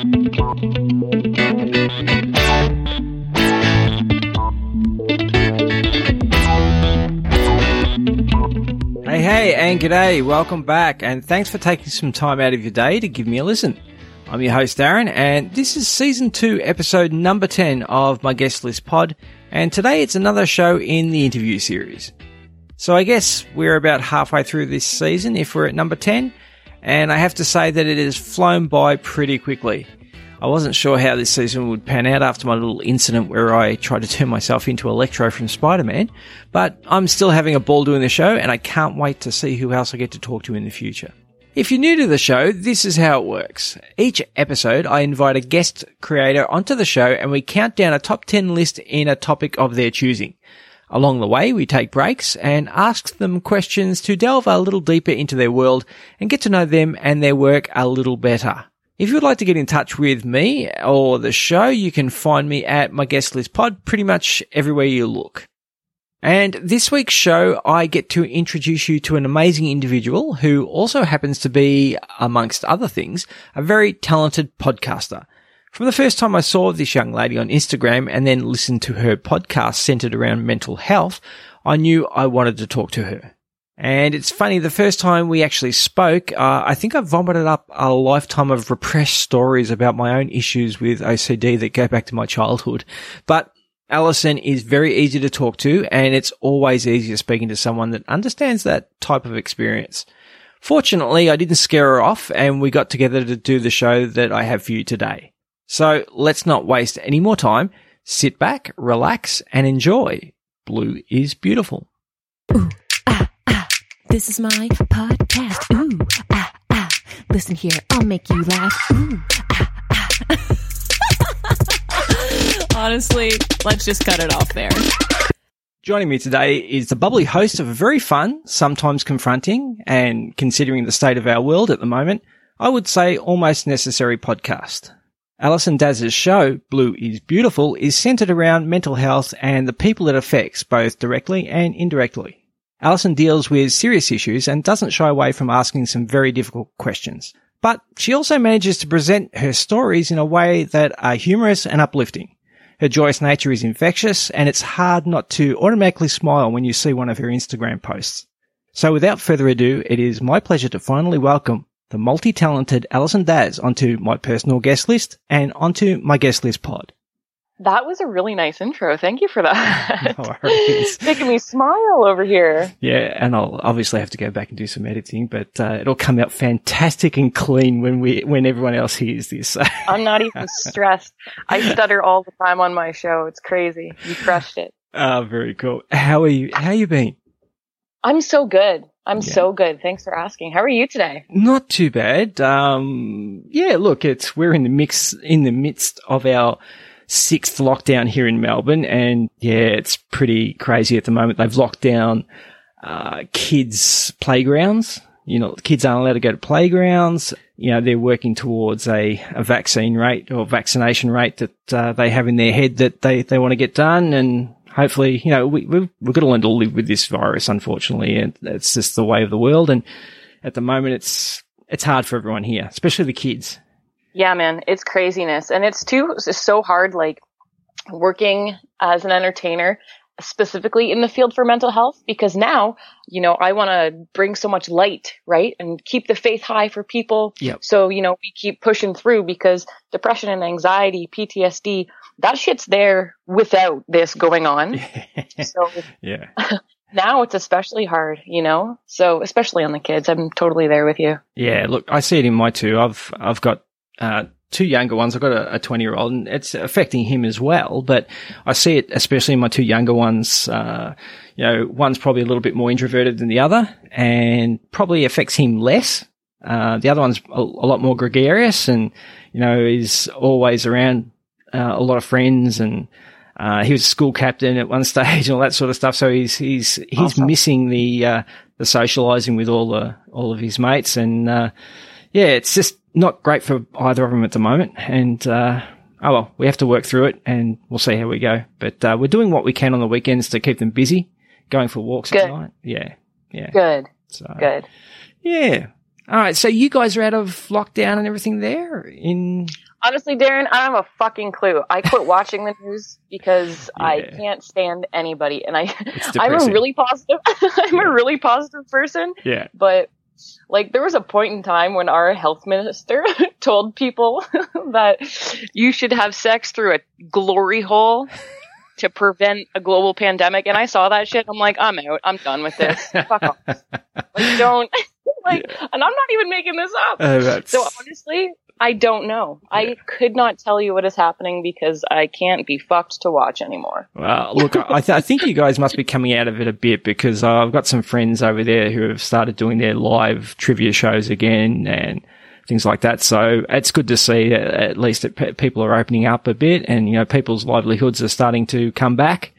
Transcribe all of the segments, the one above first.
Hey, hey, and g'day. Welcome back, and thanks for taking some time out of your day to give me a listen. I'm your host, Darren, and this is season two, episode number 10 of my guest list pod, and today it's another show in the interview series. So I guess we're about halfway through this season if we're at number 10, and I have to say that it has flown by pretty quickly. I wasn't sure how this season would pan out after my little incident where I tried to turn myself into Electro from Spider-Man, but I'm still having a ball doing the show and I can't wait to see who else I get to talk to in the future. If you're new to the show, this is how it works. Each episode, I invite a guest creator onto the show and we count down a top 10 list in a topic of their choosing. Along the way, we take breaks and ask them questions to delve a little deeper into their world and get to know them and their work a little better. If you would like to get in touch with me or the show, you can find me at my guest list pod pretty much everywhere you look. And this week's show, I get to introduce you to an amazing individual who also happens to be, amongst other things, a very talented podcaster. From the first time I saw this young lady on Instagram and then listened to her podcast centered around mental health, I knew I wanted to talk to her. And it's funny, the first time we actually spoke, uh, I think I vomited up a lifetime of repressed stories about my own issues with OCD that go back to my childhood. But Ellocin is very easy to talk to, and it's always easier speaking to someone that understands that type of experience. Fortunately, I didn't scare her off, and we got together to do the show that I have for you today. So let's not waste any more time. Sit back, relax, and enjoy. Blue is beautiful. Ooh, ah, ah. This is my podcast. Ooh, ah, ah. Listen here, I'll make you laugh. Ooh, ah, ah. Honestly, let's just cut it off there. Joining me today is the bubbly host of a very fun, sometimes confronting, and considering the state of our world at the moment, I would say almost necessary podcast. Ellocin Daz's show, Blue is Beautiful, is centered around mental health and the people it affects, both directly and indirectly. Ellocin deals with serious issues and doesn't shy away from asking some very difficult questions. But she also manages to present her stories in a way that are humorous and uplifting. Her joyous nature is infectious and it's hard not to automatically smile when you see one of her Instagram posts. So without further ado, it is my pleasure to finally welcome the multi-talented Ellocin Daz onto my personal guest list and onto my guest list pod. That was a really nice intro. Thank you for that. No worries. Making me smile over here. Yeah, and I'll obviously have to go back and do some editing, but uh, it'll come out fantastic and clean when we when everyone else hears this. I'm not even stressed. I stutter all the time on my show. It's crazy. You crushed it. Ah, very cool. How are you? How you been? I'm so good. I'm Yeah. so good. Thanks for asking. How are you today? Not too bad. Um, yeah, look, it's we're in the mix in the midst of our sixth lockdown here in Melbourne, and yeah, it's pretty crazy at the moment. They've locked down uh, kids' playgrounds. You know, kids aren't allowed to go to playgrounds. You know, they're working towards a, a vaccine rate or vaccination rate that uh, they have in their head that they, they want to get done. And hopefully, you know, we, we've, we've got to learn to live with this virus, unfortunately. And it's just the way of the world. And at the moment, it's, it's hard for everyone here, especially the kids. Yeah, man, it's craziness. And it's too, it's so hard, like working as an entertainer, specifically in the field for mental health, because now, you know, I want to bring so much light, right? And keep the faith high for people. Yep. So, you know, we keep pushing through because depression and anxiety, PTSD, that shit's there without this going on. So yeah. now it's especially hard, you know? So, especially on the kids, I'm totally there with you. Yeah, look, I see it in my two. I've I've got uh, two younger ones. I've got a, a twenty year old, and it's affecting him as well. But I see it especially in my two younger ones. Uh, you know, one's probably a little bit more introverted than the other, and probably affects him less. Uh, the other one's a, a lot more gregarious, and you know is always around uh, a lot of friends and. Uh, he was a school captain at one stage and all that sort of stuff. So he's, he's, he's Awesome. missing the, uh, the socializing with all the, all of his mates. And, uh, yeah, it's just not great for either of them at the moment. And, uh, oh well, we have to work through it and we'll see how we go. But, uh, we're doing what we can on the weekends to keep them busy, going for walks at night. Yeah. Yeah. Good, So, good. yeah. All right. So you guys are out of lockdown and everything there in, Honestly, Darren, I don't have a fucking clue. I quit watching the news because I can't stand anybody, and I I'm a really positive. I'm Yeah. a really positive person, yeah. but like there was a point in time when our health minister told people that you should have sex through a glory hole to prevent a global pandemic. And i saw that shit. I'm like i'm out. I'm done with this. Fuck off. Like don't. Like and i'm not even making this up. Uh, so honestly i don't know i could not tell you what is happening because i can't be fucked to watch anymore Well, look, I, th- I think you guys must be coming out of it a bit because uh, I've got some friends over there who have started doing their live trivia shows again and things like that. So it's good to see at least that pe- people are opening up a bit and, you know, people's livelihoods are starting to come back,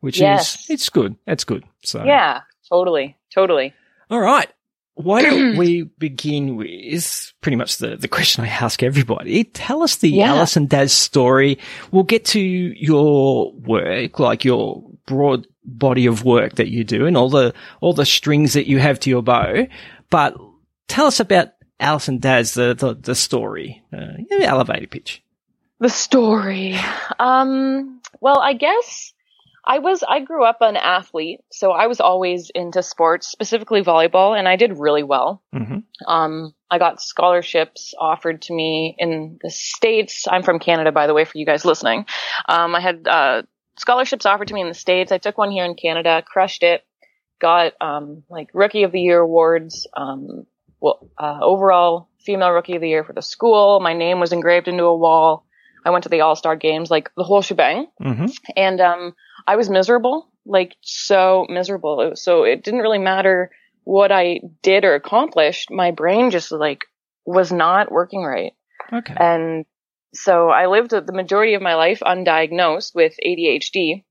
which Yes. is, it's good. That's good. So, yeah totally totally All right. Why don't we begin with pretty much the, the question I ask everybody? Tell us the Yeah. Ellocin Daz story. We'll get to your work, like your broad body of work that you do and all the, all the strings that you have to your bow. But tell us about Ellocin Daz, the, the, the story, uh, elevator pitch. The story. Um, well, I guess I was, I grew up an athlete, so I was always into sports, specifically volleyball, and I did really well. hmm Um, I got scholarships offered to me in the States. I'm from Canada, by the way, for you guys listening. Um, I had, uh, scholarships offered to me in the States. I took one here in Canada, crushed it, got, um, like rookie of the year awards, um, well, uh, overall female rookie of the year for the school. My name was engraved into a wall. I went to the all-star games, like the whole shebang hmm and um I was miserable, like so miserable. It was- So it didn't really matter what I did or accomplished. My brain just like was not working right. Okay. And so I lived the majority of my life undiagnosed with ADHD.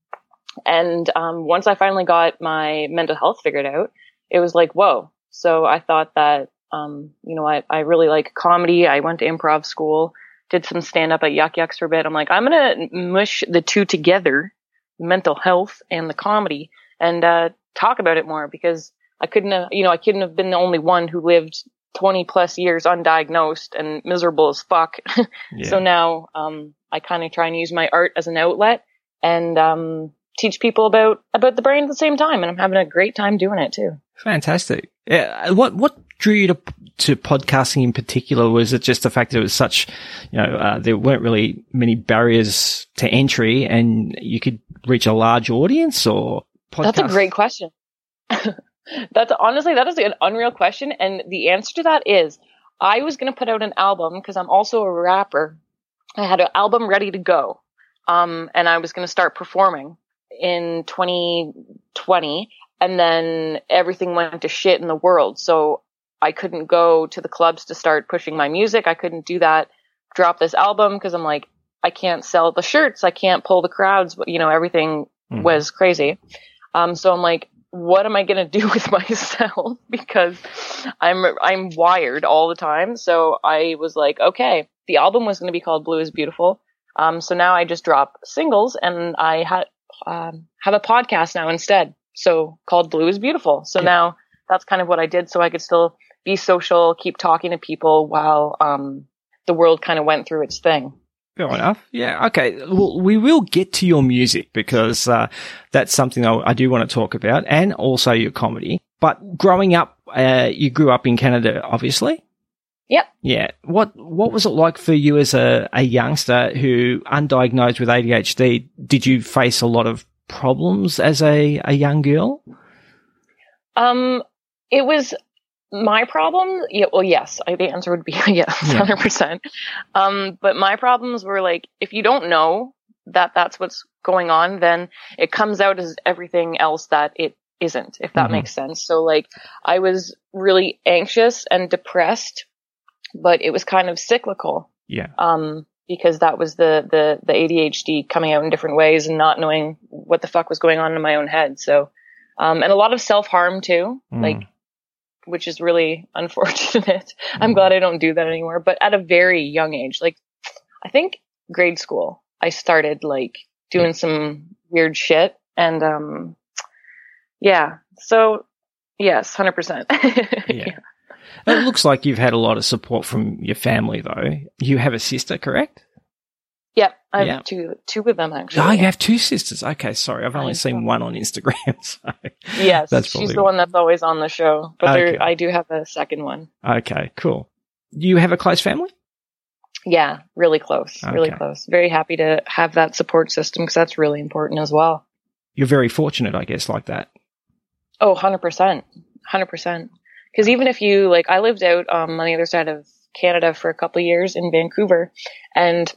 And um, once I finally got my mental health figured out, it was like, whoa. So I thought that, um, you know, I, I really like comedy. I went to improv school, did some stand up at Yuk Yuk's for a bit. I'm like, I'm going to mush the two together, mental health and the comedy, and uh, talk about it more because I couldn't have, you know, I couldn't have been the only one who lived 20 plus years undiagnosed and miserable as fuck. Yeah. So now um, I kind of try and use my art as an outlet and um, teach people about about the brain at the same time, and I'm having a great time doing it too. Fantastic. Yeah. What what drew you to to podcasting in particular? Was it just the fact that it was such, you know, uh, there weren't really many barriers to entry, and you could reach a large audience, or podcast? That's a great question. That's honestly that is an unreal question, and the answer to that is I was going to put out an album because I'm also a rapper. I had an album ready to go, um, and I was going to start performing in 2020, and then everything went to shit in the world, so I couldn't go to the clubs to start pushing my music. I couldn't do that. Drop this album because I'm like I can't sell the shirts. I can't pull the crowds. You know everything Mhm. was crazy. Um, so I'm like, what am I gonna do with myself? because I'm I'm wired all the time. So I was like, okay, the album was gonna be called Blue is Beautiful. Um, so now I just drop singles, and I had um, have a podcast now instead. So called Blue is Beautiful. So Yeah. now that's kind of what I did, so I could still be social, keep talking to people while um, the world kind of went through its thing. Fair enough. Yeah. Okay. Well, we will get to your music because uh, that's something I, I do want to talk about, and also your comedy. But growing up, uh, you grew up in Canada, obviously. Yep. Yeah. What What was it like for you as a, a youngster who undiagnosed with ADHD? Did you face a lot of problems as a, a young girl? Um, it was my problem. Yeah, well, yes. I, the answer would be yes, Yeah. hundred percent. Um, but my problems were like, if you don't know that that's what's going on, then it comes out as everything else that it isn't. If that Mhm. makes sense. So like, I was really anxious and depressed, but it was kind of cyclical Yeah. um, because that was the, the, the ADHD coming out in different ways and not knowing what the fuck was going on in my own head. So, um, and a lot of self harm too, Mm. like, which is really unfortunate. I'm Mm. glad I don't do that anymore, but at a very young age, like, I think grade school, I started like doing some weird shit and, um, yeah, so yes, 100%. Yeah. It looks like you've had a lot of support from your family, though. You have a sister, correct? Yep, I have Yeah. two two of them actually. Oh, you have two sisters. Okay, sorry. I've only seen one on Instagram. So. Yes, That's she's the one that's always on the show. But Okay. there, I do have a second one. Okay, cool. You have a close family? Yeah, really close, really close. Very happy to have that support system because that's really important as well. You're very fortunate, I guess, like that. Oh, 100%. 100%. Because even if you, like, I lived out um, on the other side of Canada for a couple of years in Vancouver, and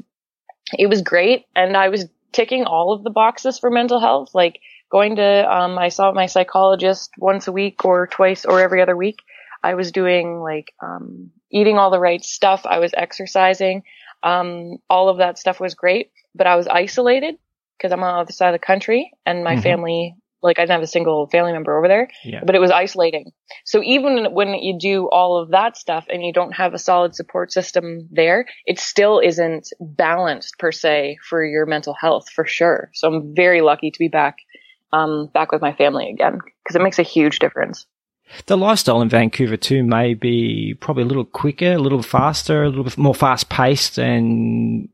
it was great. And I was ticking all of the boxes for mental health, like going to, um, I saw my psychologist once a week or twice or every other week. I was doing, like, um, eating all the right stuff. I was exercising. Um, all of that stuff was great, but I was isolated because I'm on the other side of the country and my Mhm. family, like, I didn't have a single family member over there Yeah. but it was isolating. So even when you do all of that stuff and you don't have a solid support system there, it still isn't balanced per se for your mental health for sure. So I'm very lucky to be back, um, back with my family again because it makes a huge difference. The lifestyle in Vancouver too may be probably a little quicker, a little faster, a little bit more fast paced, and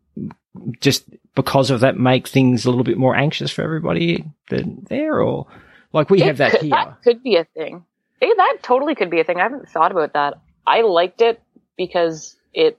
just because of that, make things a little bit more anxious for everybody that there, or like we It have that could, here. That could be a thing. That totally could be a thing. I haven't thought about that. I liked it because it,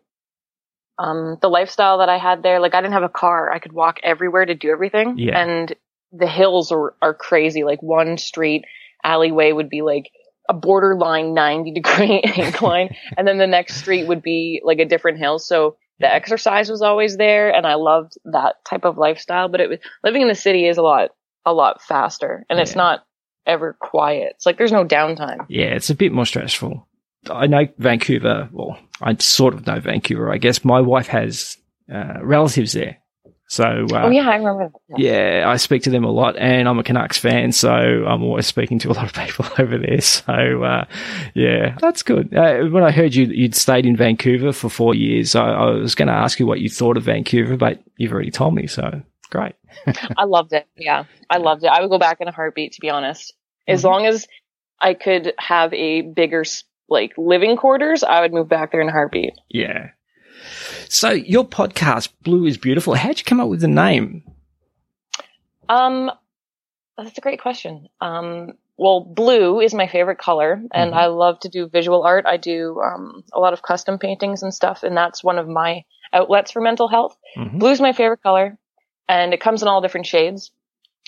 um, the lifestyle that I had there, like I didn't have a car. I could walk everywhere to do everything. Yeah. And the hills are, are crazy. Like one street alleyway would be like a borderline 90 degree incline. and then the next street would be like a different hill. So the exercise was always there and I loved that type of lifestyle, but it was living in the city is a lot, a lot faster and it's not ever quiet. It's like there's no downtime. Yeah, it's a bit more stressful. I know Vancouver. Well, I sort of know Vancouver. I guess my wife has uh, relatives there, so uh, oh yeah, I remember that. Yeah, I speak to them a lot, and I'm a Canucks fan, so I'm always speaking to a lot of people over there. So, uh, yeah, that's good. Uh, when I heard you you'd stayed in Vancouver for four years, I, I was going to ask you what you thought of Vancouver, but you've already told me, so great. I loved it. Yeah, I loved it. I would go back in a heartbeat, to be honest. As Mhm. long as I could have a bigger, like, living quarters, I would move back there in a heartbeat. Yeah. So your podcast, Blue is Beautiful. How'd you come up with the name? Um, that's a great question. Um, well, blue is my favorite color, and Mhm. I love to do visual art. I do um, a lot of custom paintings and stuff, and that's one of my outlets for mental health. Mhm. Blue is my favorite color, and it comes in all different shades.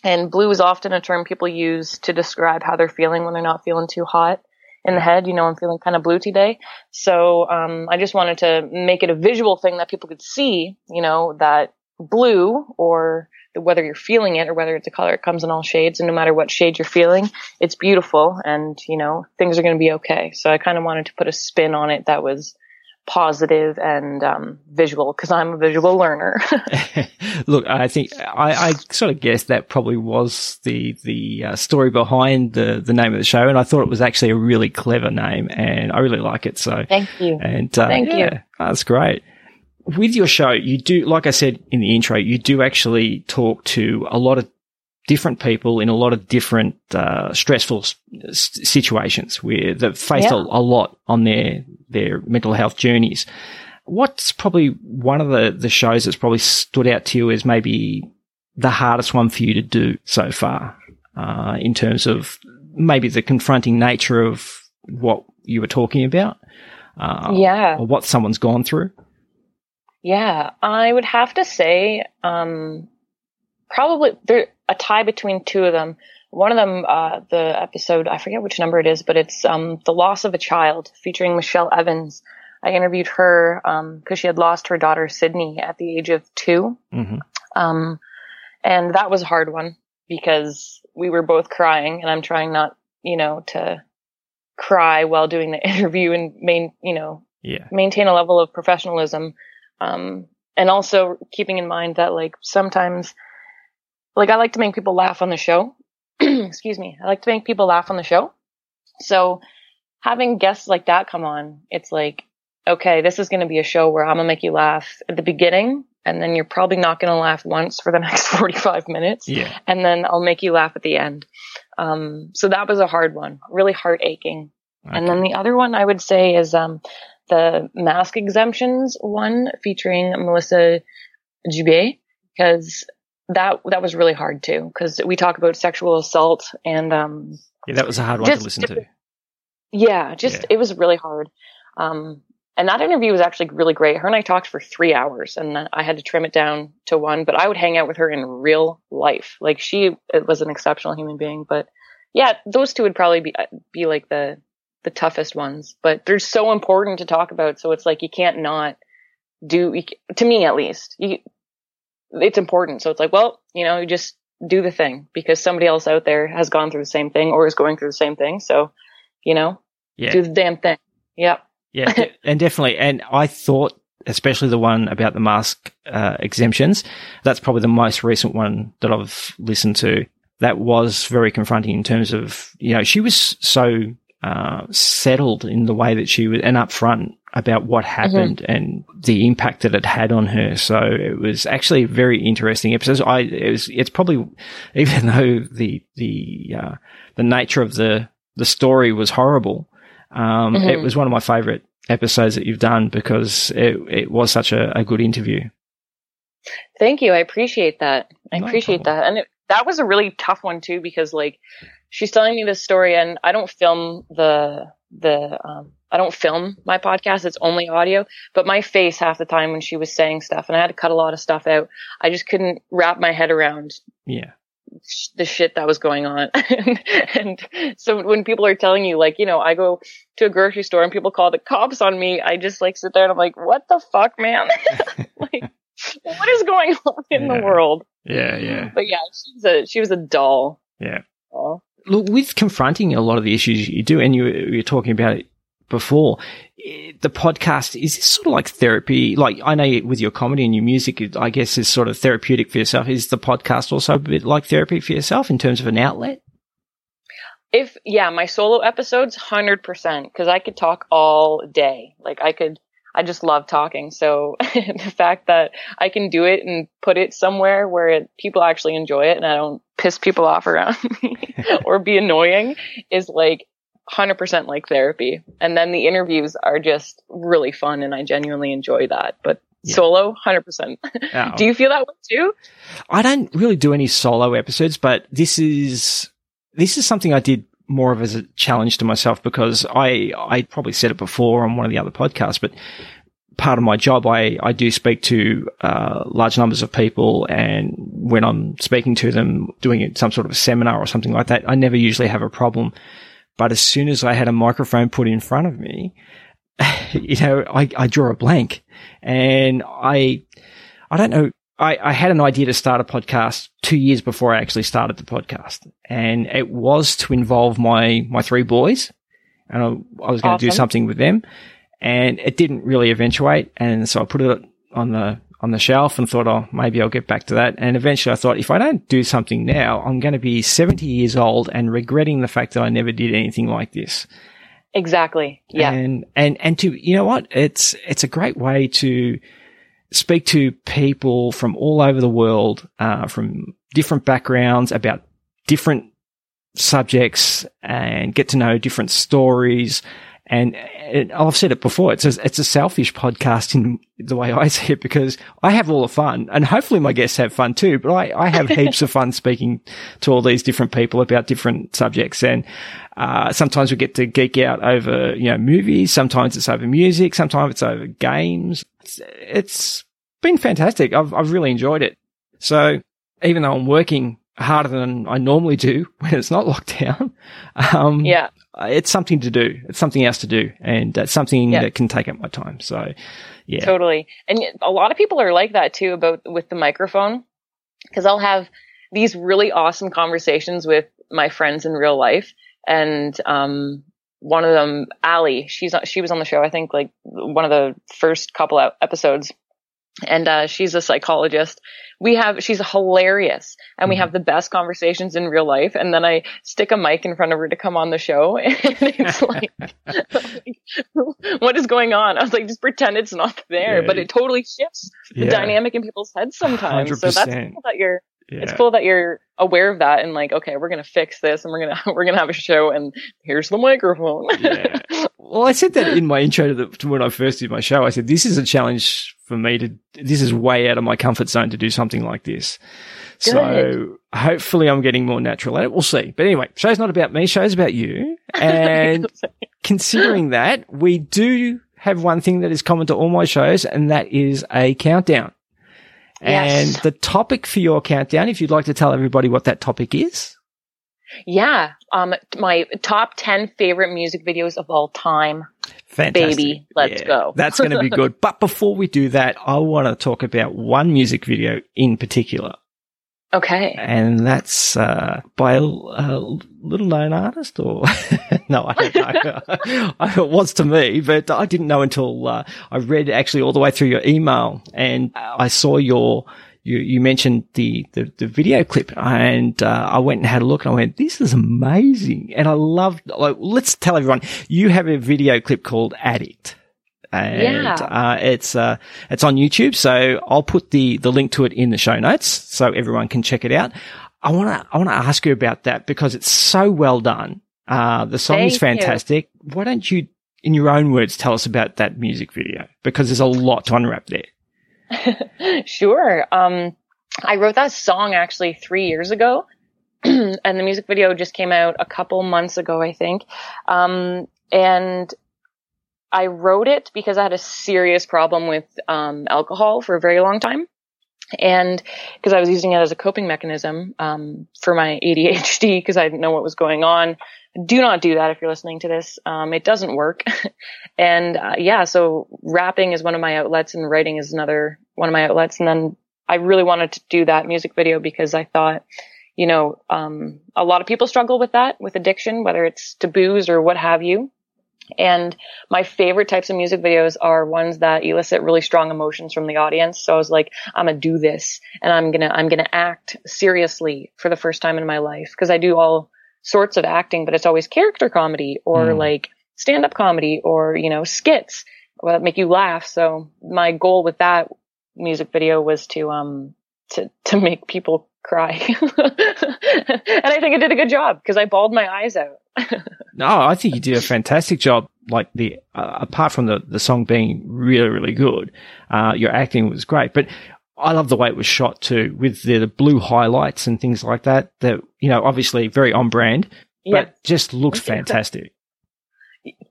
And blue is often a term people use to describe how they're feeling when they're not feeling too hot in the head. You know, I'm feeling kind of blue today. So um, I just wanted to make it a visual thing that people could see, you know, that blue or whether you're feeling it or whether it's a color, it comes in all shades. And no matter what shade you're feeling, it's beautiful and, you know, things are going to be okay. So I kind of wanted to put a spin on it that was positive and um, visual because I'm a visual learner. Look, I think I, I sort of guessed that probably was the the uh, story behind the the name of the show, and I thought it was actually a really clever name, and I really like it. So, Thank you. and uh, Thank you. that's great. With your show, you do, like I said in the intro, you do actually talk to a lot of different people in a lot of different uh, stressful s- situations where they've faced a, a lot on their their mental health journeys. What's probably one of the, the shows that's probably stood out to you as maybe the hardest one for you to do so far, uh, in terms of maybe the confronting nature of what you were talking about, uh, yeah. or what someone's gone through? Yeah, I would have to say, um, probably there a tie between two of them. One of them, uh, the episode I forget which number it is, but it's um, the loss of a child featuring Michelle Evans. I interviewed her because she had lost her daughter Sydney at the age of two, hmm um, and that was a hard one because we were both crying, and I'm trying not, you know, to cry while doing the interview and main, you know, Yeah. maintain a level of professionalism um, and also keeping in mind that like sometimes like i like to make people laugh on the show. Excuse me. I like to make people laugh on the show. So having guests like that come on it's like okay this is going to be a show where i'm going to make you laugh at the beginning and then you're probably not going to laugh once for the next 45 minutes Yeah. and then I'll make you laugh at the end. Um, so that was a hard one, really heart aching And then the other one I would say is um, the mask exemptions one featuring Melissa Jubé because that that was really hard too because we talk about sexual assault and um, Yeah, that was a hard one Just to listen to. yeah, just Yeah. it was really hard. Um, and that interview was actually really great. Her and I talked for three hours, and I had to trim it down to one. But I would hang out with her in real life. Like she was an exceptional human being. But yeah, those two would probably be be like the the toughest ones. But they're so important to talk about. So it's like you can't not do. To me, at least, you, it's important. So it's like, well, you know, you just do the thing because somebody else out there has gone through the same thing or is going through the same thing. So, you know, Yeah. do the damn thing. Yep. Yeah, and definitely. And I thought, especially the one about the mask uh, exemptions, that's probably the most recent one that I've listened to. That was very confronting in terms of, you know, she was so uh, settled in the way that she was and upfront about what happened and the impact that it had on her. So it was actually a very interesting episode. I it was it's probably even though the the uh, the nature of the the story was horrible. Um, Mhm. It was one of my favorite episodes that you've done because it, it was such a, a good interview. Thank you. I appreciate that. I No appreciate problem. that. And it, that was a really tough one too because like she's telling me this story and I don't film the the um I don't film my podcast. It's only audio, but my face half the time when she was saying stuff and I had to cut a lot of stuff out. I just couldn't wrap my head around Yeah. the shit that was going on. and so when people are telling you, like, you know, I go to a grocery store and people call the cops on me, I just like sit there and I'm like, what the fuck, man? like, what is going on in Yeah. the world? Yeah. Yeah. But yeah, she's a, she was a doll. Yeah. Doll. Look, with confronting a lot of the issues you do, and you, you were talking about it before, eh, the podcast is sort of like therapy. Like I know with your comedy and your music, it, I guess is sort of therapeutic for yourself. Is the podcast also a bit like therapy for yourself in terms of an outlet? If, yeah, my solo episodes, 100%, because I could talk all day. Like, I could, I just love talking. So the fact that I can do it and put it somewhere where it, people actually enjoy it and I don't piss people off around me or be annoying is like 100% like therapy. And then the interviews are just really fun and I genuinely enjoy that. But Yeah. solo, 100%. Oh. do you feel that way too? I don't really do any solo episodes, but this is this is something I did more of as a challenge to myself because I I probably said it before on one of the other podcasts, but part of my job I I do speak to uh, large numbers of people, and when I'm speaking to them, doing some sort of a seminar or something like that, I never usually have a problem. But as soon as I had a microphone put in front of me, you know, I, I draw a blank and I, I don't know. I, I had an idea to start a podcast two years before I actually started the podcast and it was to involve my, my three boys and I, I was going to do something with them and it didn't really eventuate. And so I put it on the, on the shelf and thought, oh, maybe I'll get back to that. And eventually I thought, if I don't do something now, I'm going to be 70 years old and regretting the fact that I never did anything like this. Exactly. Yeah. And, and, and to, you know what? It's, it's a great way to speak to people from all over the world, uh, from different backgrounds about different subjects and get to know different stories. And, and I've said it before. It's a, it's a selfish podcast in the way I see it because I have all the fun and hopefully my guests have fun too, but I, I have heaps of fun speaking to all these different people about different subjects. And, uh, sometimes we get to geek out over, you know, movies. Sometimes it's over music. Sometimes it's over games. It's, it's been fantastic. I've, I've really enjoyed it. So even though I'm working harder than I normally do when it's not locked down, um, yeah. It's something to do. It's something else to do, and it's something Yeah. that can take up my time. So, yeah, Totally. And a lot of people are like that too about with the microphone because I'll have these really awesome conversations with my friends in real life and um one of them Ali she's she was on the show I think like one of the first couple of episodes and uh, she's a psychologist. We have she's hilarious, and we Mhm. have the best conversations in real life. And then I stick a mic in front of her to come on the show, and it's like, like, what is going on? I was like, just pretend it's not there, Yeah. but it totally shifts the Yeah. dynamic in people's heads sometimes. So that's cool that you're it's cool that you're aware of that and like, okay, we're gonna fix this and we're gonna we're gonna have a show and here's the microphone. Well, I said that in my intro to, the, to when I first did my show. I said, this is a challenge for me to, this is way out of my comfort zone to do something like this. So hopefully I'm getting more natural at it. We'll see. But anyway, show's not about me. Show's about you. And considering that, we do have one thing that is common to all my shows, and that is a countdown. Yes. And the topic for your countdown, if you'd like to tell everybody what that topic is. Yeah. Um my top ten favorite music videos of all time. Fantastic. Baby, let's go. That's going to be good. But before we do that, I want to talk about one music video in particular. Okay. And that's uh, by a, a little known artist, or no, I don't know. it was to me, but I didn't know until uh, I read actually all the way through your email, and I saw your you, you mentioned the, the, the video clip, and uh, I went and had a look, and I went, "This is amazing!" And I loved. Like, let's tell everyone, you have a video clip called "Addict." And Yeah. uh, it's uh, it's on YouTube, so I'll put the the link to it in the show notes so everyone can check it out. I want to I want to ask you about that because it's so well done. Uh, the song is Thank you. fantastic. Why don't you, in your own words, tell us about that music video? Because there's a lot to unwrap there. sure. Um, I wrote that song actually three years ago, and the music video just came out a couple months ago, I think. Um, and I wrote it because I had a serious problem with um, alcohol for a very long time. And because I was using it as a coping mechanism um, for my ADHD because I didn't know what was going on. Do not do that if you're listening to this. Um, it doesn't work. and uh, yeah, so rapping is one of my outlets and writing is another one of my outlets. And then I really wanted to do that music video because I thought, you know, um, a lot of people struggle with that, with addiction, whether it's to booze or what have you. And my favorite types of music videos are ones that elicit really strong emotions from the audience. So I was like, I'm gonna do this and I'm gonna, I'm gonna act seriously for the first time in my life. Cause I do all sorts of acting, but it's always character comedy or Mm. like stand up comedy or, you know, skits that make you laugh. So my goal with that music video was to, um, to, to make people cry. and I think I did a good job because I bawled my eyes out. No, I think you did a fantastic job. Like the uh, apart from the the song being really really good, uh, your acting was great. But I love the way it was shot too, with the, the blue highlights and things like that. That you know, obviously very on brand, Yeah. but just looks fantastic.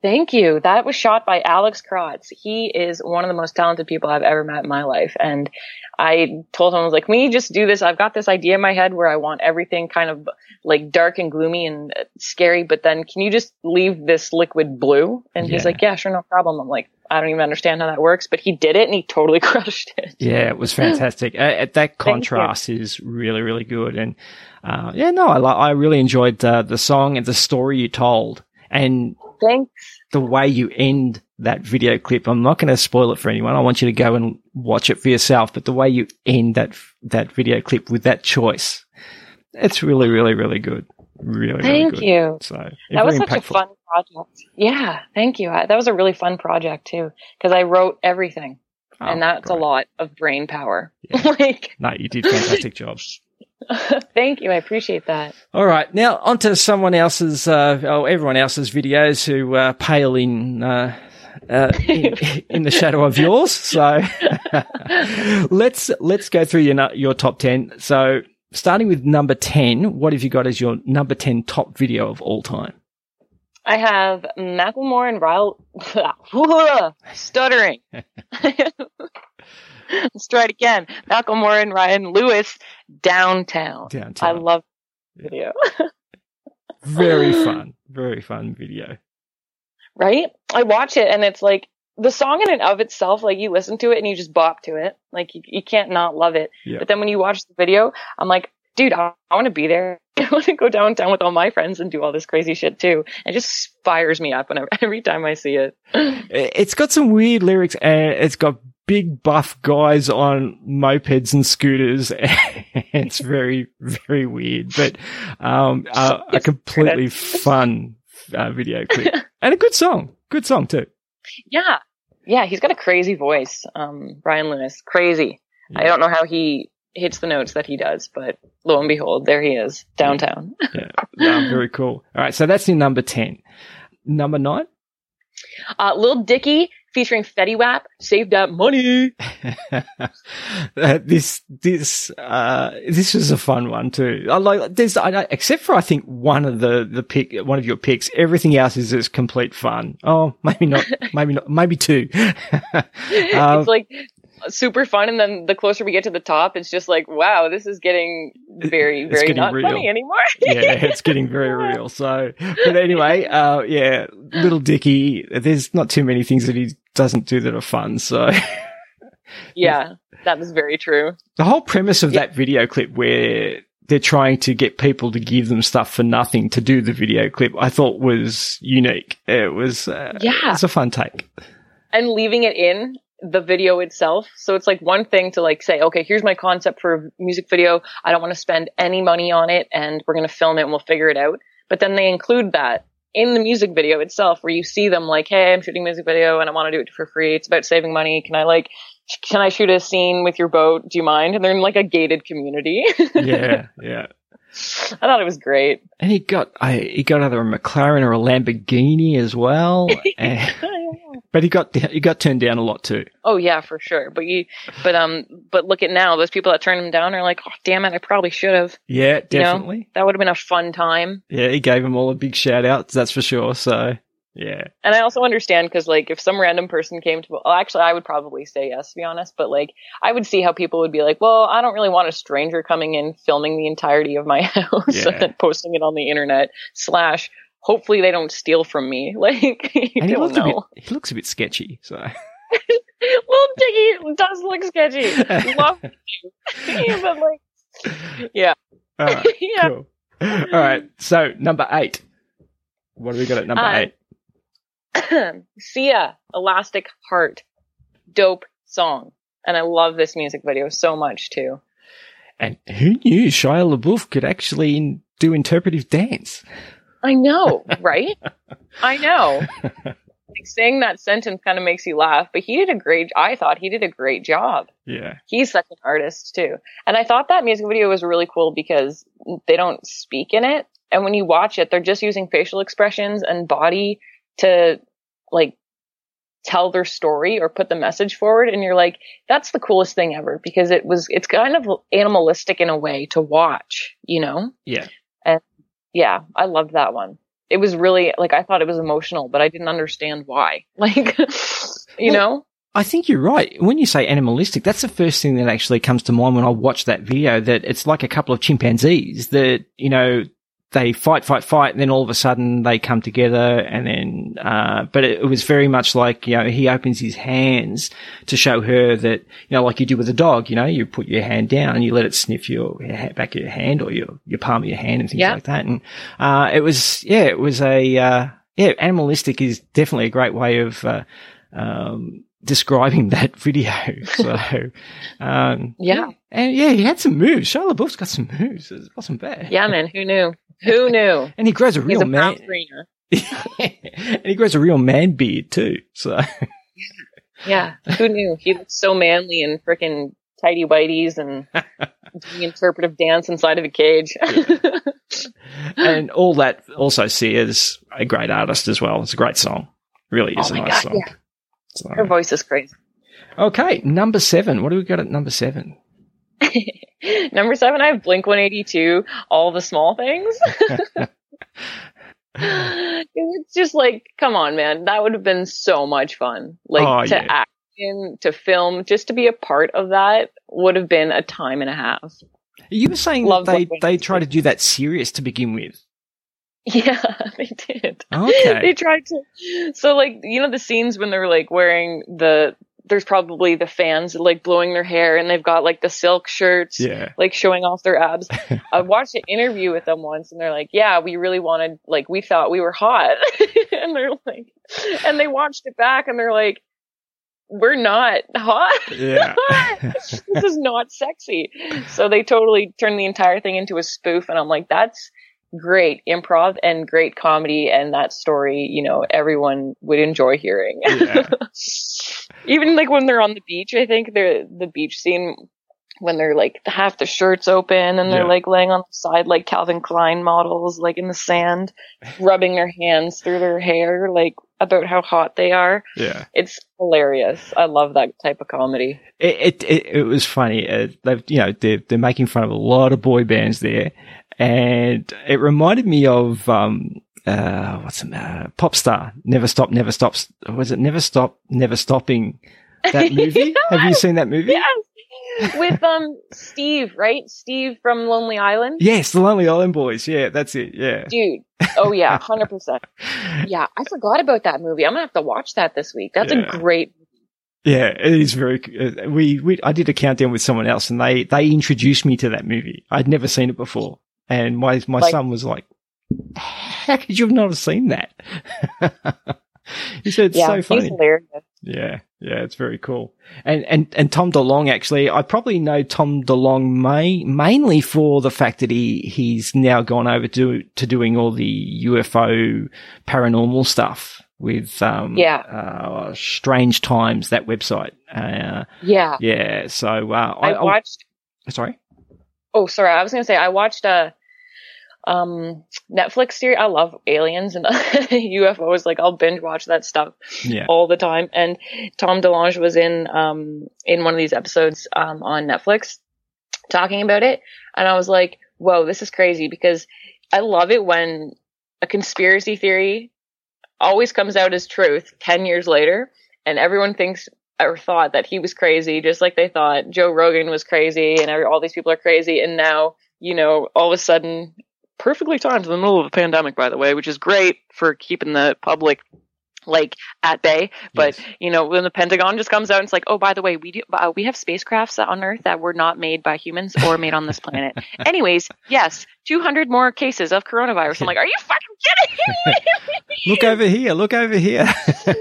Thank you. That was shot by Alex Krotz. He is one of the most talented people I've ever met in my life. And I told him, I was like, can we just do this? I've got this idea in my head where I want everything kind of like dark and gloomy and uh, scary, but then can you just leave this liquid blue? And he's like, yeah, sure, no problem. I'm like, I don't even understand how that works, but he did it and he totally crushed it. Yeah, it was fantastic. uh, that contrast is really, really good. And uh, yeah, no, I, I really enjoyed uh, the song and the story you told, and Thanks. the way you end that video clip. I'm not going to spoil it for anyone. I want you to go and watch it for yourself. But the way you end that that video clip with that choice, it's really, really, really good. Really, really Thank good. you. So That was such a fun project. Yeah, thank you. I, that was a really fun project too, because I wrote everything, Oh, and that's a lot of brain power. Yeah. like, No, you did fantastic job. thank you. I appreciate that. All right, now onto someone else's, uh, oh, everyone else's videos who uh, pale in, uh, uh, in, in the shadow of yours. So let's let's go through your your top ten. So starting with number ten, what have you got as your number ten top video of all time? I have Macklemore and Ryle stuttering. Let's try it again. Macklemore and Ryan Lewis downtown. Downtown. I love the video. very fun, very fun video. right? I watch it and it's like the song in and of itself, like you listen to it and you just bop to it. Like you, you can't not love it. Yeah. But then when you watch the video, I'm like, dude, I, I want to be there. I want to go downtown with all my friends and do all this crazy shit too. It just fires me up whenever, every time I see it. It's got some weird lyrics and it's got big buff guys on mopeds and scooters. it's very, very weird, but, um, uh, a completely fun uh, video clip and a good song. Good song too. Yeah. Yeah. He's got a crazy voice. Um, Ryan Lewis, crazy. I don't know how he hits the notes that he does. But lo and behold, there he is downtown. Yeah, very cool. All right, so that's your number ten. Number nine. Uh, Little Dicky featuring Fetty Wap, Save That Money. Uh, this this uh this was a fun one too. I like there's I, except for I think one of the the pick one of your picks. Everything else is just complete fun. Oh, maybe not. maybe not. Maybe two. um, it's like super fun, and then the closer we get to the top, it's just like, wow, this is getting very, very getting not real. funny anymore. yeah, it's getting very real. So, but anyway, uh, yeah, little Dicky. There's not too many things that he doesn't do that are fun. So. yeah, that was very true. The whole premise of Yeah. that video clip where they're trying to get people to give them stuff for nothing to do the video clip, I thought was unique. It was, uh, Yeah. it's a fun take. and leaving it in the video itself. So it's like one thing to like say, okay, here's my concept for a music video. I don't want to spend any money on it and we're going to film it and we'll figure it out. But then they include that in the music video itself where you see them like, Hey, I'm shooting a music video and I want to do it for free. It's about saving money. Can I like, can I shoot a scene with your boat? Do you mind? And they're in like a gated community. Yeah, yeah. I thought it was great. And he got, I, he got either a McLaren or a Lamborghini as well. and, but he got, he got turned down a lot too. Oh yeah, for sure. But you, but um, but look at now. Those people that turned him down are like, oh damn it, I probably should have. Yeah, You know? definitely. That would have been a fun time. Yeah, he gave them all a big shout out. That's for sure. So, yeah. And I also understand because like if some random person came to, well, actually, I would probably say yes to be honest. But like, I would see how people would be like, well, I don't really want a stranger coming in filming the entirety of my house Yeah. and posting it on the internet. Slash, hopefully they don't steal from me. Like, And he looks a bit, he looks a bit sketchy. So, Little Dicky does look sketchy. Love you, but like, yeah, all right. yeah. Cool. All right. So number eight. What do we got at number Uh, eight? Sia, Elastic Heart, dope song. And I love this music video so much too. And who knew Shia LaBeouf could actually do interpretive dance? I know, right? I know. Like saying that sentence kind of makes you laugh, but he did a great, I thought he did a great job. Yeah. He's such an artist too. And I thought that music video was really cool because they don't speak in it. And when you watch it, they're just using facial expressions and body to like tell their story or put the message forward. And you're like, that's the coolest thing ever because it was, it's kind of animalistic in a way to watch, you know? Yeah. Yeah, I loved that one. It was really like I thought it was emotional, but I didn't understand why. Like, you Well, know? I think you're right. When you say animalistic, that's the first thing that actually comes to mind when I watch that video that it's like a couple of chimpanzees that, you know, they fight, fight, fight, and then all of a sudden they come together and then, uh, but it, it was very much like, you know, he opens his hands to show her that, you know, like you do with a dog, you know, you put your hand down and you let it sniff your ha- back of your hand or your, your palm of your hand and things Yeah. like that. And, uh, it was, yeah, it was a, uh, yeah, animalistic is definitely a great way of, uh, um, describing that video. So, um, Yeah. and yeah, he had some moves. Shia LaBeouf's got some moves. It wasn't bad. Yeah, man. Who knew? Who knew? And he grows a real a man. and he grows a real man beard too. So Yeah. Who knew? He looks so manly and freaking tidy whities and doing interpretive dance inside of a cage. and all that also Sia's a great artist as well. It's a great song. Really is Oh a nice God, song. yeah. So- Her voice is crazy. okay, number seven. What do we got at number seven? Number seven, I have Blink 182, all the small things. it's just like, come on, man. That would have been so much fun. Like Oh, to yeah. act in, to film, just to be a part of that would have been a time and a half. You were saying Love they, they try to do that serious to begin with. Yeah, they did. Okay. they tried to. So like, you know, the scenes when they're like wearing the, there's probably the fans like blowing their hair and they've got like the silk shirts. Yeah. like showing off their abs. I watched an interview with them once and they're like, yeah, we really wanted, like, we thought we were hot. and they're like, and they watched it back and they're like, we're not hot. Yeah. this is not sexy. So they totally turned the entire thing into a spoof. And I'm like, that's great improv and great comedy. And that story, you know, everyone would enjoy hearing. Yeah. Even like when they're on the beach, I think the the beach scene when they're like half the shirts open and they're Yeah. like laying on the side like Calvin Klein models, like in the sand, rubbing their hands through their hair, like about how hot they are. Yeah. It's hilarious. I love that type of comedy. It it, it, it was funny. Uh, they've you know they're they're making fun of a lot of boy bands there, and it reminded me of um uh what's the matter? Popstar. Never stop, never stops. Was it Never Stop, Never Stopping? That movie? Have you seen that movie? Yes. With um Steve, right? Steve from Lonely Island. Yes, the Lonely Island Boys. Yeah, that's it. Yeah. Dude. Oh yeah, hundred percent. Yeah, I forgot about that movie. I'm gonna have to watch that this week. That's Yeah. a great Yeah, it is very. Uh, we, we I did a countdown with someone else, and they they introduced me to that movie. I'd never seen it before, and my my Like- son was like, "How could you have not have seen that?" he said, "It's yeah, so funny." Yeah, yeah, it's very cool. And and and Tom DeLonge actually, I probably know Tom DeLonge may, mainly for the fact that he he's now gone over to to doing all the UFO paranormal stuff with um Yeah. uh, Strange Times that website. Uh, Yeah. yeah, so uh, I, I watched sorry. Oh, sorry. I was gonna say I watched a um Netflix series. I love aliens and UFOs. Like I'll binge watch that stuff Yeah, all the time. And Tom DeLonge was in um in one of these episodes um on Netflix talking about it, and I was like, "Whoa, this is crazy!" Because I love it when a conspiracy theory always comes out as truth ten years later, and everyone thinks or thought that he was crazy, just like they thought Joe Rogan was crazy, and every, all these people are crazy, and now you know all of a sudden. Perfectly timed in the middle of a pandemic, by the way, which is great for keeping the public like at bay. But Yes. you know, when the Pentagon just comes out and it's like, oh, by the way, we do uh, we have spacecrafts on Earth that were not made by humans or made on this planet. Anyways, yes, 200 more cases of coronavirus. I'm like, are you fucking kidding me? look over here. Look over here. yeah,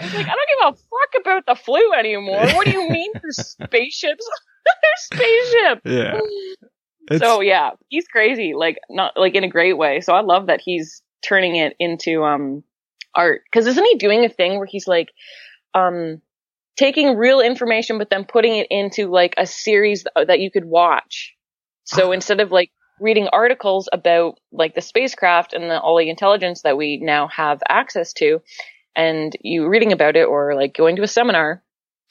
like, I don't give a fuck about the flu anymore. What do you mean there's spaceships? there's spaceships. yeah. It's, So yeah, he's crazy, like not like in a great way. So I love that he's turning it into um art because isn't he doing a thing where he's like um taking real information but then putting it into like a series that you could watch. So instead of like reading articles about like the spacecraft and the, all the intelligence that we now have access to, and you reading about it or like going to a seminar,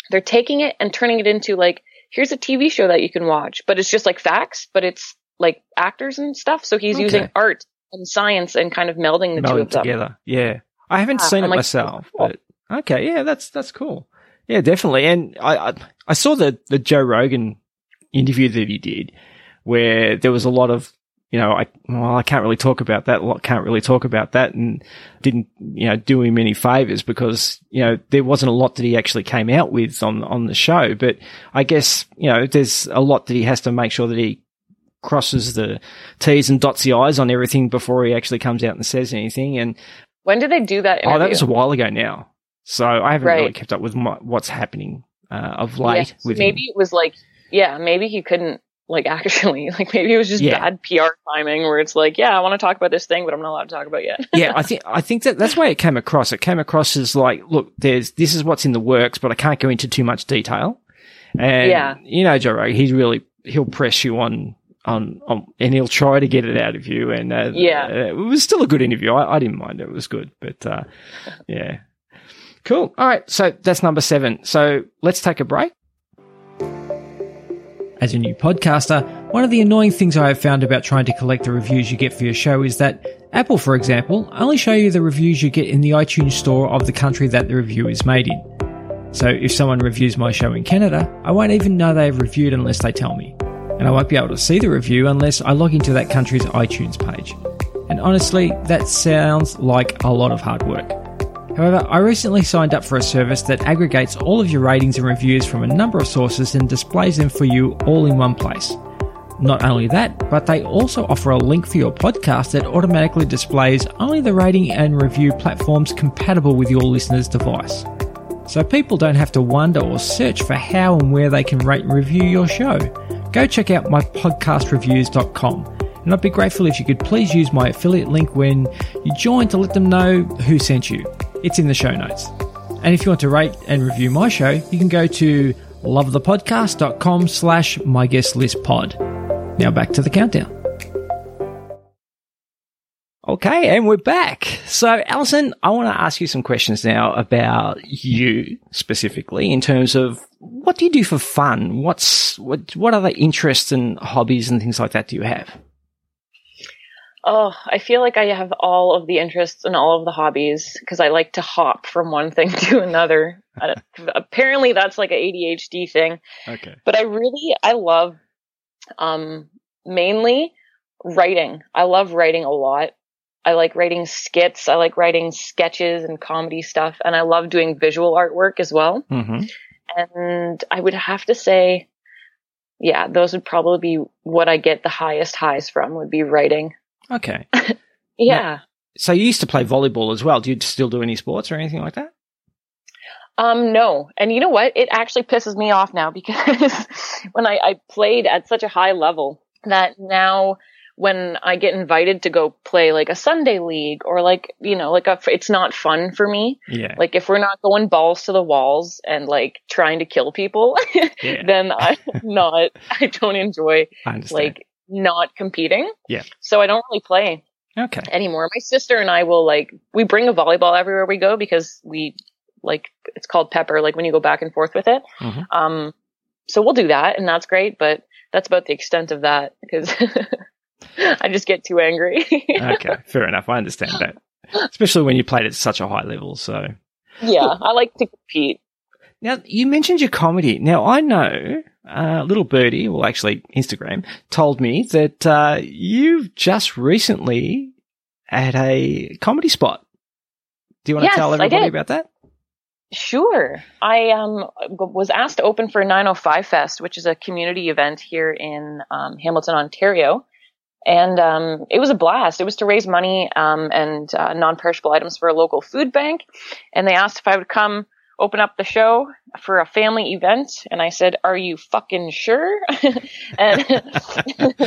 they're taking it and turning it into like here's a TV show that you can watch, but it's just like facts, but it's like actors and stuff. So he's Okay. using art and science and kind of melding the two of them. together. Yeah, I haven't Yeah, seen it I'm like, myself, cool. but okay, yeah, that's that's cool. Yeah, definitely. And I I, I saw the the Joe Rogan interview that he did, where there was a lot of you know I well I can't really talk about that. Can't really talk about that, and didn't you know do him any favors because you know there wasn't a lot that he actually came out with on on the show. But I guess you know there's a lot that he has to make sure that he crosses the T's and dots the I's on everything before he actually comes out and says anything. And When did they do that? oh, that was a while ago now. So I haven't really kept up with my, what's happening uh, of late Yeah, maybe him. it was like, yeah, maybe he couldn't like actually, like maybe it was just Yeah. bad PR timing where it's like, yeah, I want to talk about this thing, but I'm not allowed to talk about it yet. yeah, I think I think that that's why it came across. It came across as like, look, there's this is what's in the works, but I can't go into too much detail. And Yeah. you know, Joe Rogan, he's really he'll press you on. On, on, and he'll try to get it out of you. And uh, Yeah. uh, it was still a good interview. I, I didn't mind it; it was good. But uh, yeah, cool. All right, so that's number seven. So let's take a break. As a new podcaster, one of the annoying things I have found about trying to collect the reviews you get for your show is that Apple, for example, only show you the reviews you get in the iTunes store of the country that the review is made in. So if someone reviews my show in Canada, I won't even know they've reviewed unless they tell me. And I won't be able to see the review unless I log into that country's iTunes page. And honestly, that sounds like a lot of hard work. However, I recently signed up for a service that aggregates all of your ratings and reviews from a number of sources and displays them for you all in one place. Not only that, but they also offer a link for your podcast that automatically displays only the rating and review platforms compatible with your listener's device. So people don't have to wonder or search for how and where they can rate and review your show. Go check out mypodcastreviews.com. And I'd be grateful if you could please use my affiliate link when you join to let them know who sent you. It's in the show notes. And if you want to rate and review my show, you can go to lovethepodcast.com slash my guest list pod. Now back to the countdown. Okay, and we're back. So, Ellocin, I want to ask you some questions now about you specifically in terms of what do you do for fun? What's what what other interests and hobbies and things like that do you have? Oh, I feel like I have all of the interests and all of the hobbies because I like to hop from one thing to another. Apparently, that's like an ADHD thing. Okay. But I really, I love, um, mainly writing. I love writing a lot. I like writing skits. I like writing sketches and comedy stuff, and I love doing visual artwork as well. Mm-hmm. And I would have to say, yeah, those would probably be what I get the highest highs from would be writing. Okay. Yeah. So you used to play volleyball as well. Do you still do any sports or anything like that? Um, no. And you know what? It actually pisses me off now because when I, I played at such a high level that now when I get invited to go play like a Sunday league or like, you know, like a, it's not fun for me. Yeah. Like if we're not going balls to the walls and like trying to kill people, Yeah. then I'm not, I don't enjoy I like not competing. Yeah. So I don't really play okay. anymore. My sister and I will like we bring a volleyball everywhere we go because we like it's called pepper like when you go back and forth with it. Mhm. Um so we'll do that and that's great, but that's about the extent of that because I just get too angry. okay. Fair enough. I understand that. Especially when you played at such a high level. So yeah, I like to compete. now you mentioned your comedy. Now I know uh, little birdie, well actually Instagram told me that uh, you've just recently had a comedy spot. Do you want Yes, to tell everybody about that? Sure. I um was asked to open for 905 Fest, which is a community event here in um, Hamilton, Ontario. And um, it was a blast. It was to raise money um, and uh, non-perishable items for a local food bank. And they asked if I would come open up the show for a family event. And I said, "Are you fucking sure?" and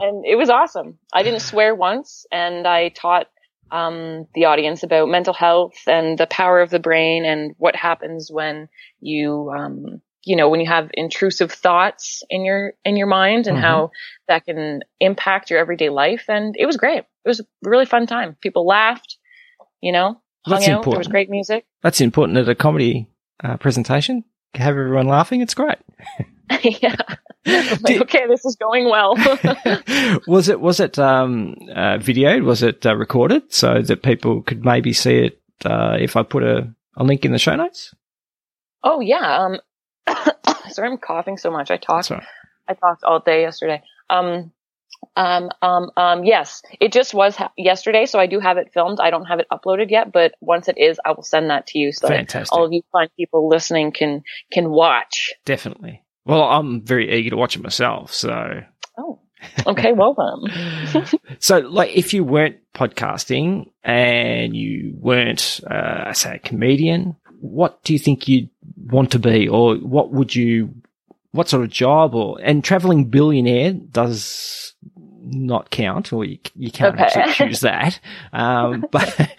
and it was awesome. I didn't swear once, and I taught um, the audience about mental health and the power of the brain and what happens when you, um, you know, when you have intrusive thoughts in your in your mind and Mhm. how that can impact your everyday life. And it was great. It was a really fun time. People laughed, you know, hung That's out. There was important. great music. That's important at a comedy uh, presentation. Have everyone laughing. It's great. yeah. Like, Did- okay, this is going well. was it was it um, uh, videoed? Was it uh, recorded so that people could maybe see it uh, if I put a, a link in the show notes? oh yeah. Um, sorry, I'm coughing so much. I talked. I talked all day yesterday. Um, um, um, um, yes, it just was ha- yesterday, so I do have it filmed. I don't have it uploaded yet, but once it is, I will send that to you so that Fantastic. all of you fine people listening can can watch. Definitely. Well, I'm very eager to watch it myself. So, Oh, okay, well then. so like, if you weren't podcasting and you weren't, uh, say, a comedian, what do you think you'd want to be, or what would you, what sort of job, or and traveling billionaire does not count, or you, you can't Okay. actually choose that. Um, but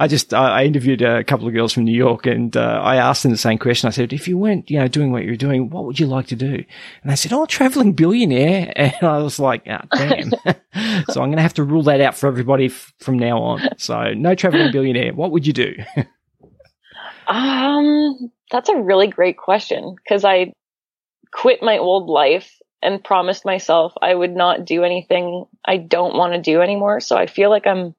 I just I interviewed a couple of girls from New York, and uh, I asked them the same question. I said, if you weren't, you know, doing what you're doing, what would you like to do? And they said, oh, traveling billionaire. And I was like, ah, damn. so I'm going to have to rule that out for everybody f- from now on. So no traveling billionaire. What would you do? Um, that's a really great question because I quit my old life and promised myself I would not do anything I don't want to do anymore. So I feel like I'm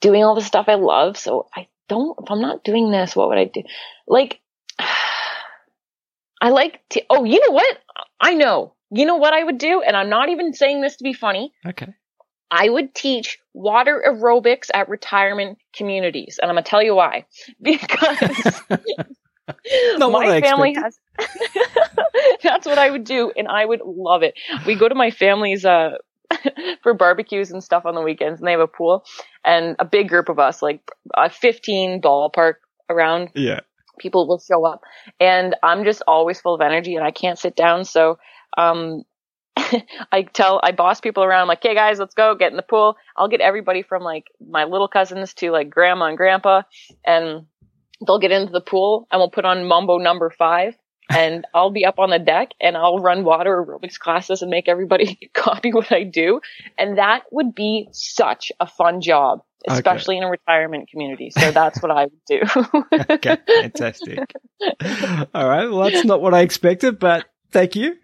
doing all the stuff I love. So I don't, if I'm not doing this, what would I do? Like, I like to, oh, you know what? I know. You know what I would do? And I'm not even saying this to be funny. okay. I would teach water aerobics at retirement communities. And I'm going to tell you why. Because Not my family has that's what I would do and I would love it. We go to my family's uh for barbecues and stuff on the weekends and they have a pool and a big group of us like a 15 ballpark around Yeah. people will show up and I'm just always full of energy and I can't sit down so um I tell I boss people around I'm like hey guys let's go get in the pool I'll get everybody from like my little cousins to like grandma and grandpa and they'll get into the pool and we'll put on Mambo number 5 and I'll be up on the deck and I'll run water aerobics classes and make everybody copy what I do. And that would be such a fun job, especially in a retirement community. So that's what I would do. okay, fantastic. All right. Well, that's not what I expected, but thank you.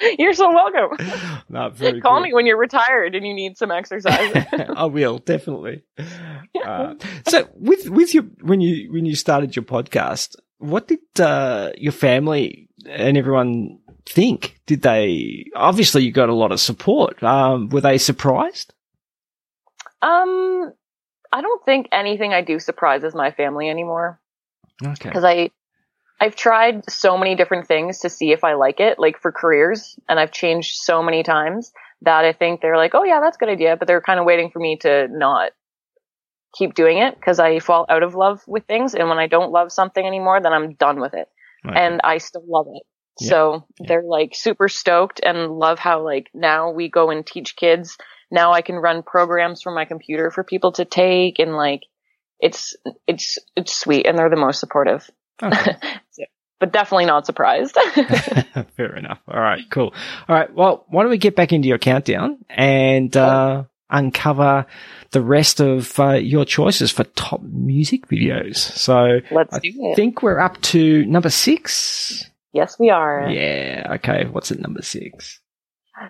You're so welcome. No, very Call cool. me when you're retired and you need some exercise. I will definitely. Uh, so, with with your when you when you started your podcast, what did uh, your family and everyone think? Did they obviously you got a lot of support? Um, were they surprised? um, I don't think anything I do surprises my family anymore. Okay. because I I've tried so many different things to see if I like it, like for careers, and I've changed so many times that I think they're like, oh yeah, that's a good idea, but they're kind of waiting for me to not keep doing it because I fall out of love with things, and when I don't love something anymore, then I'm done with it, and I still love it. Yeah, So yeah. they're like super stoked and love how like now we go and teach kids. Now I can run programs from my computer for people to take and like it's it's it's sweet and they're the most supportive Okay. but definitely not surprised. Fair enough. All right, cool. All right, well, why don't we get back into your countdown and uh, uncover the rest of uh, your choices for top music videos? So Let's I do it. think we're up to number six. yes, we are. Yeah. Okay. What's at number six?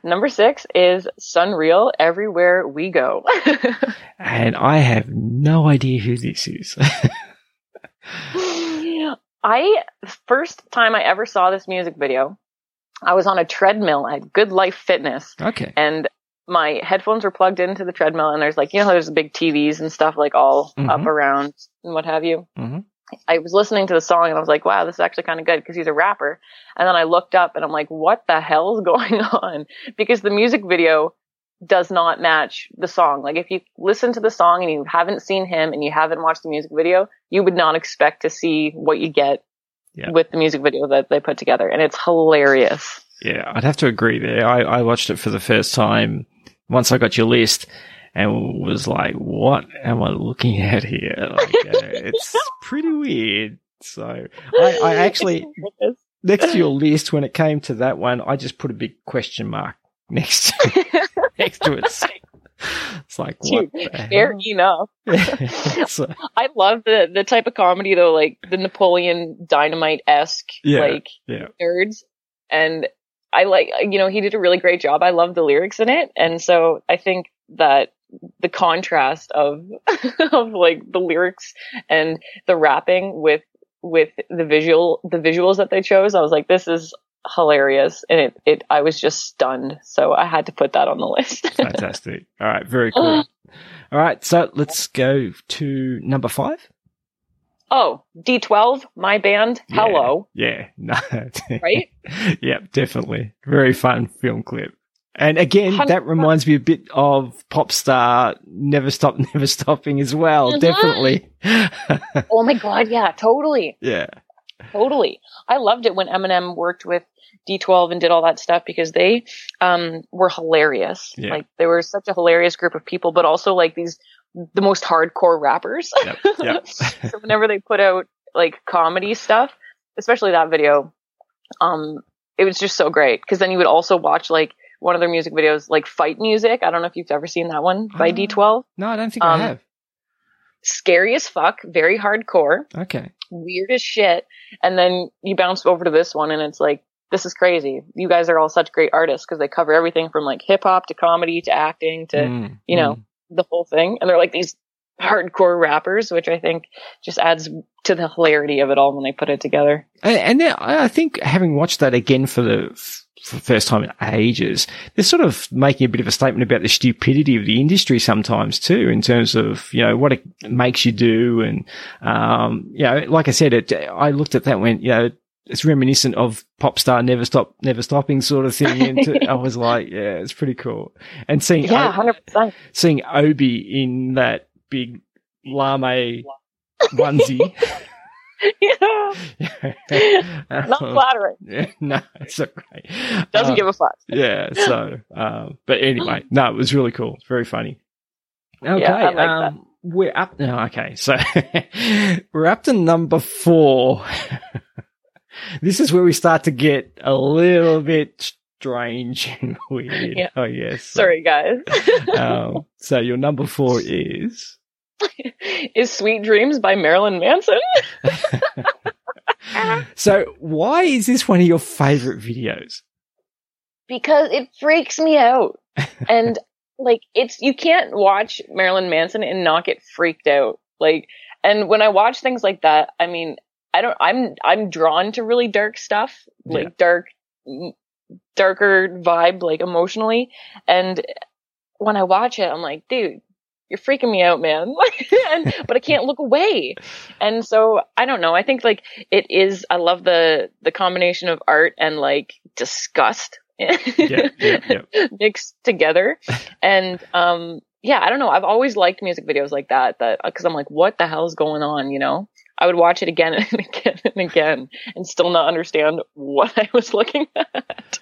Number six is SonReal Everywhere We Go. And I have no idea who this is. I first time I ever saw this music video, I was on a treadmill at GoodLife Fitness okay. and my headphones were plugged into the treadmill and there's like, you know, there's big TVs and stuff like all up Mhm. around and what have you. Mhm. I was listening to the song and I was like, wow, this is actually kind of good because he's a rapper. And then I looked up and I'm like, what the hell's going on? Because the music video does not match the song. Like if you listen to the song and you haven't seen him and you haven't watched the music video, you would not expect to see what you get Yeah. with the music video that they put together. And it's hilarious. Yeah, I'd have to agree there. I, I watched it for the first time once I got your list and was like, what am I looking at here? Like, uh, it's pretty weird. So I, I actually, next to your list, when it came to that one, I just put a big question mark next to, next to it. It's like, what Dude, Fair hell? enough. So, I love the the type of comedy though, like the Napoleon Dynamite esque, Yeah, like yeah. nerds. And I like, you know, he did a really great job. I love the lyrics in it, and so I think that the contrast of of like the lyrics and the rapping with with the visual the visuals that they chose, I was like, this is hilarious, and it it I was just stunned. So I had to put that on the list. fantastic. All right, very cool. All right, so let's go to number five. oh, D12, my band. Yeah. Hello, Yeah, no, right? yeah, definitely. Very fun film clip. And again, that 100%. reminds me a bit of pop star Never Stop, Never Stopping as well. Mhm. Definitely. Oh my god, yeah, totally. yeah. Totally. I loved it when Eminem worked with D12 and did all that stuff because they um were hilarious. Yeah. Like they were such a hilarious group of people, but also like these the most hardcore rappers. Yep. Yep. so whenever they put out like comedy stuff, especially that video, um it was just so great because then you would also watch like one of their music videos like fight music. I don't know if you've ever seen that one by Ah. D12. no, I don't think Um, I have. Scary as fuck, very hardcore. Okay. weird as shit. And then you bounce over to this one and it's like, this is crazy. You guys are all such great artists because they cover everything from like hip hop to comedy to acting to Mm, you know, mm. the whole thing. And they're like these hardcore rappers, which I think just adds to the hilarity of it all when they put it together. And, I think having watched that again for the, for first time in ages, they're sort of making a bit of a statement about the stupidity of the industry sometimes too, in terms of, you know, what it makes you do. And, um, you know, like I said, it, I looked at that and went, you know, it's reminiscent of pop star never stop, never stopping sort of thing. And I was like, yeah, it's pretty cool. And seeing, Yeah, O- hundred percent. seeing Obi in that big lame onesie. Yeah. Not flattering. Yeah, no, it's okay. Doesn't Uh, give a fuck. Yeah, so, um, but anyway, no, it was really cool. It's very funny. Okay, Yeah, like um, we're up now. Okay, so we're up to number four. this is where we start to get a little bit strange and weird. Yeah. Oh yes. Sorry, guys. Um, so your number four is is Sweet Dreams by Marilyn Manson? so why is this one of your favorite videos? because it freaks me out. and like it's you can't watch Marilyn Manson and not get freaked out. Like and when I watch things like that, I mean, I don't I'm I'm drawn to really dark stuff, like Yeah. dark darker vibe like emotionally and when I watch it, I'm like, dude, you're freaking me out, man. and but I can't look away. And so I don't know. I think like it is I love the the combination of art and like disgust Yeah, yeah, yeah. mixed together. And um yeah, I don't know. I've always liked music videos like that that cuz I'm like what the hell's going on, you know? I would watch it again and again and again and still not understand what I was looking at.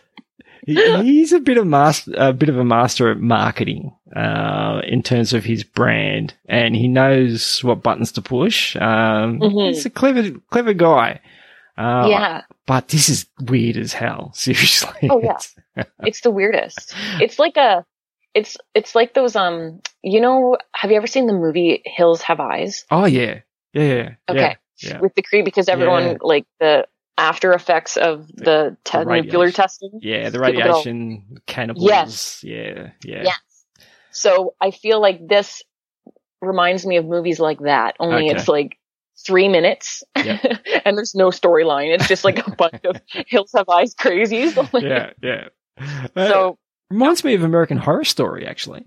He- He's a bit of master, a bit of a master at marketing, uh, in terms of his brand, and he knows what buttons to push. Um, Mhm. he's a clever, clever guy. Uh, yeah. but this is weird as hell. Seriously. Oh, yeah. It's the weirdest. It's like a it's it's like those um you know have you ever seen the movie Hills Have Eyes? oh yeah. Yeah. Yeah. Okay. Yeah. With the creep because everyone Yeah. like the after effects of the, te- nuclear testing. Yeah. The People get all- radiation cannibals. Yes. Yeah. Yeah. Yes. So I feel like this reminds me of movies like that. Only Okay. it's like three minutes Yeah. and there's no storyline. It's just like a bunch of Hills Have Eyes crazies. Like, Yeah. Yeah. Uh, So reminds me of American Horror Story, actually.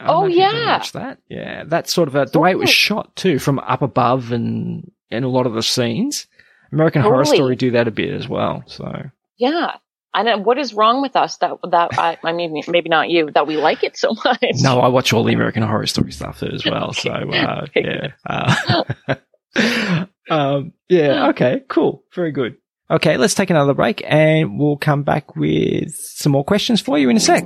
Oh, know if you've ever yeah. that. Yeah, that's sort of a, the way it was shot too, from up above and and a lot of the scenes. American Horror Story do that a bit as well. So Yeah. And what is wrong with us that that I, I mean maybe not you that we like it so much? no, I watch all the American Horror Story stuff as well. So uh, yeah, uh, um, yeah, okay, cool, very good. Okay, let's take another break and we'll come back with some more questions for you in a sec.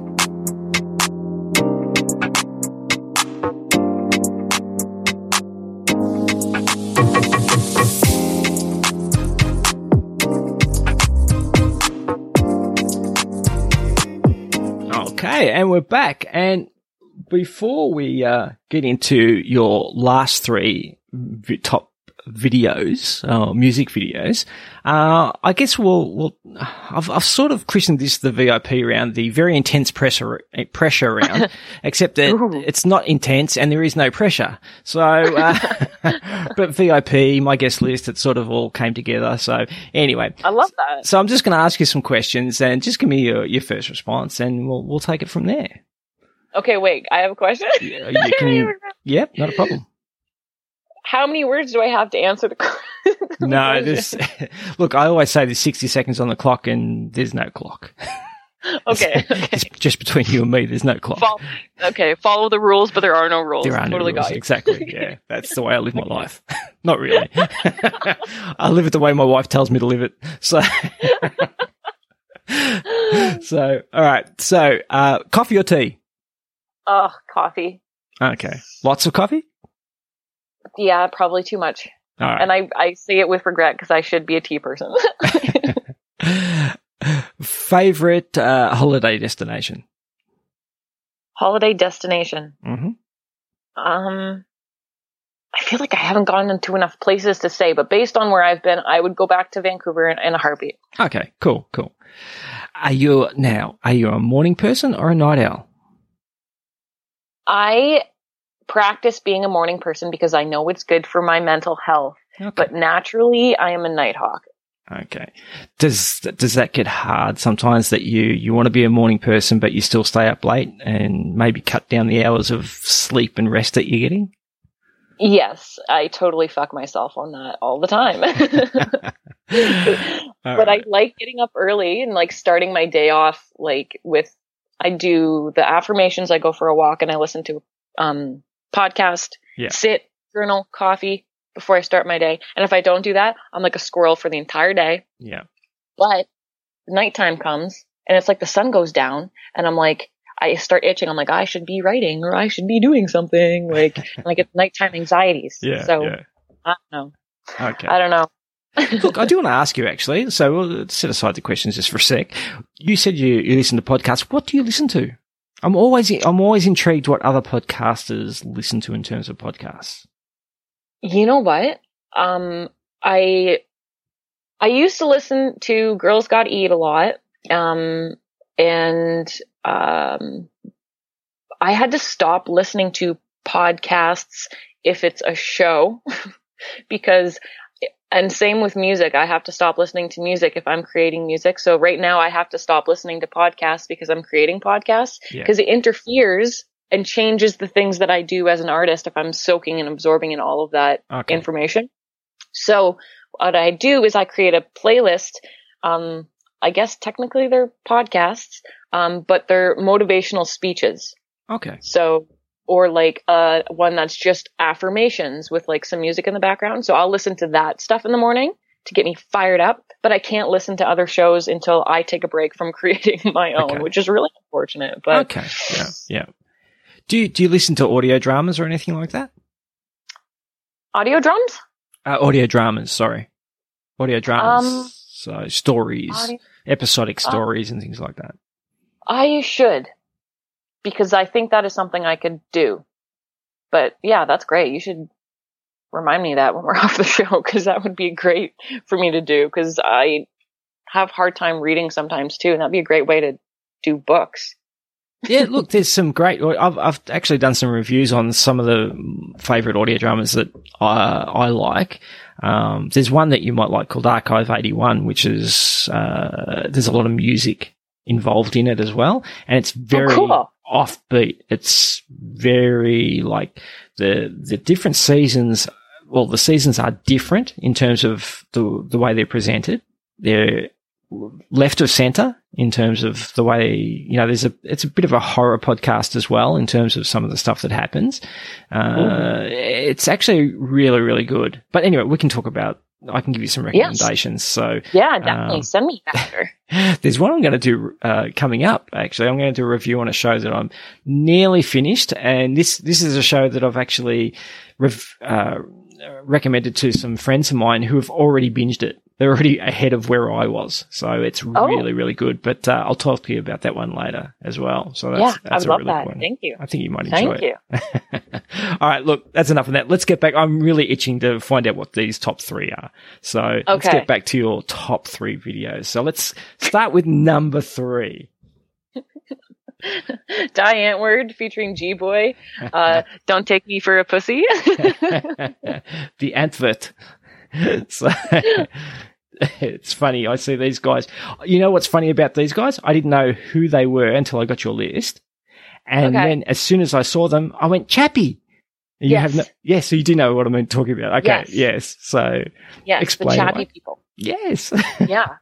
Okay, and we're back. And before we uh, get into your last three top videos, uh, music videos, uh, I guess we'll, we'll I've, I've sort of christened this the VIP round, the very intense pressure pressure round, except that Ooh. it's not intense and there is no pressure. So, uh, but VIP, my guest list, it sort of all came together. So anyway, I love that. so I'm just going to ask you some questions and just give me your, your first response and we'll, we'll take it from there. Okay, wait. I have a question. Yeah, you can- Yep, not a problem. How many words do I have to answer the? question? No, this, look, I always say there's 60 seconds on the clock and there's no clock. Okay. okay. It's just between you and me, there's no clock. Fol- okay. Follow the rules, but there are no rules. There are no totally rules. Exactly. Yeah. That's the way I live my life. Not really. I live it the way my wife tells me to live it. So, so, all right. So, uh, coffee or tea? Oh, coffee. Okay. Lots of coffee? Yeah, probably too much. Right. And I, I say it with regret because I should be a tea person. Favorite uh, holiday destination? Holiday destination. hmm Um, I feel like I haven't gone into enough places to say, but based on where I've been, I would go back to Vancouver in, in a heartbeat. Okay, cool, cool. Are you now? Are you a morning person or a night owl? I practice being a morning person because I know it's good for my mental health, Okay. but naturally I am a nighthawk. Okay. Does does that get hard sometimes that you you want to be a morning person but you still stay up late and maybe cut down the hours of sleep and rest that you're getting? Yes, I totally fuck myself on that all the time. All but right. I like getting up early and like starting my day off like with I do the affirmations, I go for a walk and I listen to um podcast, Yeah. sit, journal, coffee before I start my day. And if I don't do that, I'm like a squirrel for the entire day. yeah. But nighttime comes and it's like the sun goes down and I'm like I start itching. I'm like, I should be writing or I should be doing something. Like, and I get nighttime anxieties. Yeah. so yeah. I don't know. Okay. I don't know. Look, I do want to ask you actually. So we'll set aside the questions just for a sec. You said you, you listen to podcasts. What do you listen to? I'm always I'm always intrigued what other podcasters listen to in terms of podcasts. You know what? Um, I I used to listen to Girls Gotta Eat a lot, um, and um, I had to stop listening to podcasts if it's a show because and same with music. I have to stop listening to music if I'm creating music. So right now I have to stop listening to podcasts because I'm creating podcasts because Yeah. it interferes and changes the things that I do as an artist if I'm soaking and absorbing in all of that Okay. information. So what I do is I create a playlist. Um, I guess technically they're podcasts, um, but they're motivational speeches. Okay. So, or like uh, one that's just affirmations with like some music in the background. So I'll listen to that stuff in the morning to get me fired up, but I can't listen to other shows until I take a break from creating my own, Okay. which is really unfortunate. But okay. Yeah. Yeah. Do you, do you listen to audio dramas or anything like that? audio drums? Uh, audio dramas, sorry. Audio dramas. Um, so stories, Audio- episodic uh, stories and things like that. I should because I think that is something I could do. But yeah, that's great. You should remind me of that when we're off the show because that would be great for me to do because I have hard time reading sometimes too, and that'd be a great way to do books. yeah, look, there's some great. I've I've actually done some reviews on some of the favorite audio dramas that I I like. Um, there's one that you might like called Archive 81, which is uh, there's a lot of music involved in it as well, and it's very cool. Offbeat. It's very like the the different seasons. Well, the seasons are different in terms of the the way they're presented. They're left of center in terms of the way you know there's a it's a bit of a horror podcast as well in terms of some of the stuff that happens uh, it's actually really really good but anyway we can talk about i can give you some recommendations so Yeah, definitely. Um, Send me after. there's one i'm going to do uh, coming up actually i'm going to do a review on a show that i'm nearly finished and this this is a show that i've actually rev- uh, recommended to some friends of mine who have already binged it they're already ahead of where I was, so it's Oh. really, really good. But uh, I'll talk to you about that one later as well. So that's, yeah, I that's a love really that. good one. Thank you. I think you might enjoy Thank it. you. All right, look, that's enough of that. Let's get back. I'm really itching to find out what these top three are. So let's get back to your top three videos. So let's start with number three. Die Antwoord featuring G Boy. Uh, don't take me for a pussy. the Antwoord. so it's funny. I see these guys. You know what's funny about these guys? I didn't know who they were until I got your list. And Okay. then as soon as I saw them, I went, Chappie. You Yes. have no, yes, so you do know what I'm talking about. Okay. Yes. Yes. So yes, Explain the chatty why. people. yes. yeah.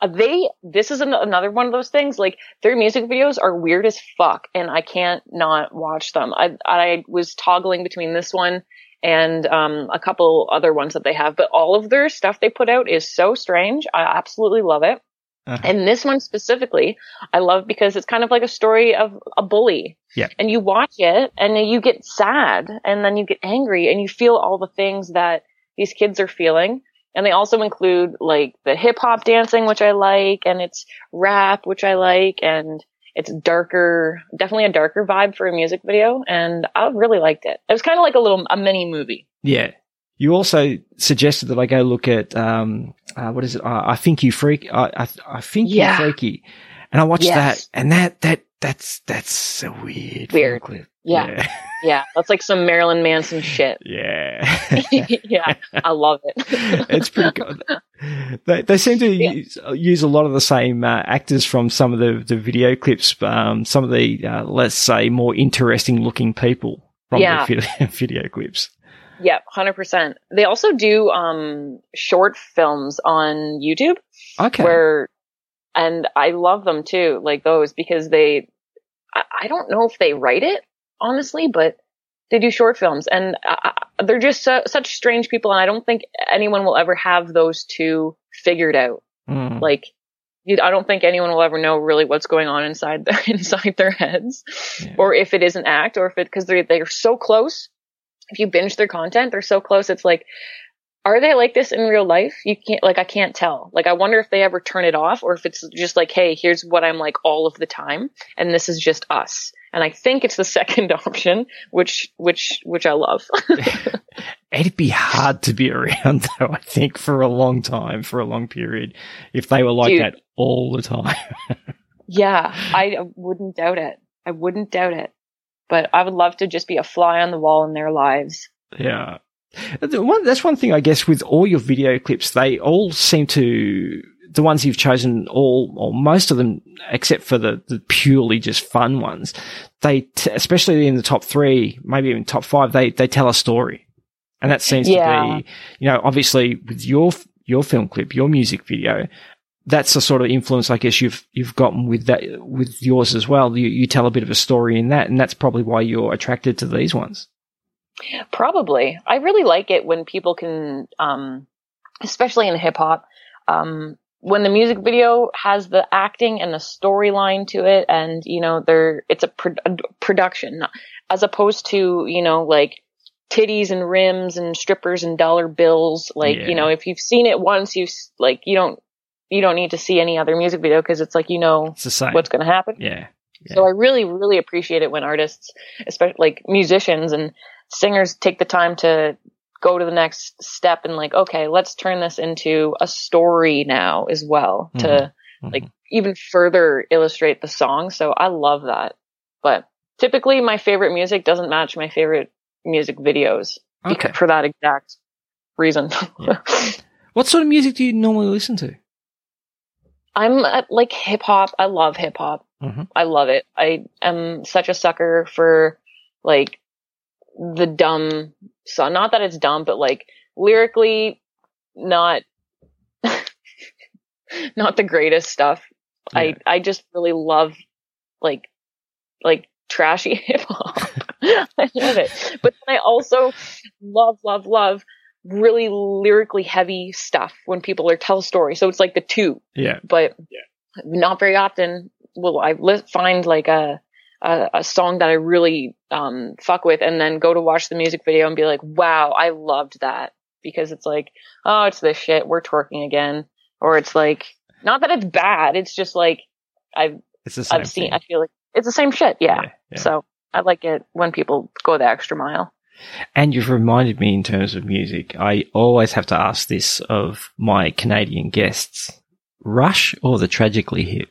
Uh, they, this is an, another one of those things, like, their music videos are weird as fuck, and I can't not watch them. I, I was toggling between this one and, um, a couple other ones that they have, but all of their stuff they put out is so strange. I absolutely love it. Uh-huh. And this one specifically, I love because it's kind of like a story of a bully. Yeah. And you watch it and you get sad and then you get angry and you feel all the things that these kids are feeling. And they also include like the hip hop dancing, which I like, and it's rap, which I like, and it's darker, definitely a darker vibe for a music video. And I really liked it. It was kind of like a little, a mini movie. Yeah. You also suggested that I go look at, um, uh, what is it? Uh, I think you freak. I, I, I think Yeah. you freaky. And I watched Yes. that and that, that, that's, that's a weird, Weird. clip. Yeah. Yeah. That's like some Marilyn Manson shit. Yeah. yeah. I love it. it's pretty good. They, they seem to Yeah. use, use a lot of the same uh, actors from some of the, the video clips, um, some of the, uh, let's say, more interesting looking people from Yeah. the video, video clips. Yep, hundred percent. They also do um short films on YouTube Okay. where, and I love them too, like those because they, I, I don't know if they write it honestly, but they do short films and uh, they're just su- such strange people, and I don't think anyone will ever have those two figured out. Mm. Like, you, I don't think anyone will ever know really what's going on inside their inside their heads, Yeah. or if it is an act, or if it because they they're so close. If you binge their content, they're so close. It's like are they like this in real life? You can't, like, I can't tell. Like, I wonder if they ever turn it off or if it's just like, hey, here's what I'm like all of the time, and this is just us. And I think it's the second option, which, which, which I love. It'd be hard to be around though, I think, for a long time, for a long period, if they were like Dude. that all the time. yeah, I wouldn't doubt it. I wouldn't doubt it. But I would love to just be a fly on the wall in their lives. Yeah. One- That's one thing, I guess, with all your video clips, they all seem to, the ones you've chosen, all, or most of them, except for the, the purely just fun ones, they, t- especially in the top three, maybe even top five, they, they tell a story. And that seems Yeah. to be, you know, obviously with your, your film clip, your music video, that's the sort of influence I guess you've you've gotten with that with yours as well. You you tell a bit of a story in that, and that's probably why you're attracted to these ones. Probably. I really like it when people can, um, especially in hip hop, um, when the music video has the acting and the storyline to it, and you know, there it's a, pro- a production, as opposed to you know like titties and rims and strippers and dollar bills. Like Yeah. you know, if you've seen it once, you like you don't you don't need to see any other music video because it's like you know It's the same. what's going to happen. yeah. Yeah. So I really, really appreciate it when artists, especially like musicians and singers, take the time to go to the next step and like, okay, let's turn this into a story now as well to Mhm. like even further illustrate the song. So I love that. But typically, my favorite music doesn't match my favorite music videos Okay. for that exact reason. Yeah. What sort of music do you normally listen to? I'm uh, like hip hop. I love hip hop. Mhm. I love it. I am such a sucker for like the dumb so not that it's dumb, but like lyrically not not the greatest stuff. Yeah. I I just really love like like trashy hip hop. I love it. But then I also love, love, love really lyrically heavy stuff when people are tell stories. So it's like the two Yeah. but not very often will I li- find like a, a a song that I really um fuck with and then go to watch the music video and be like, wow, I loved that because it's like, oh, it's this shit, we're twerking again, or it's like, not that it's bad, it's just like I've It's the same I've seen, thing. I feel like it's the same shit, yeah. Yeah, yeah. So I like it when people go the extra mile. And you've reminded me in terms of music, I always have to ask this of my Canadian guests. Rush or the Tragically Hip?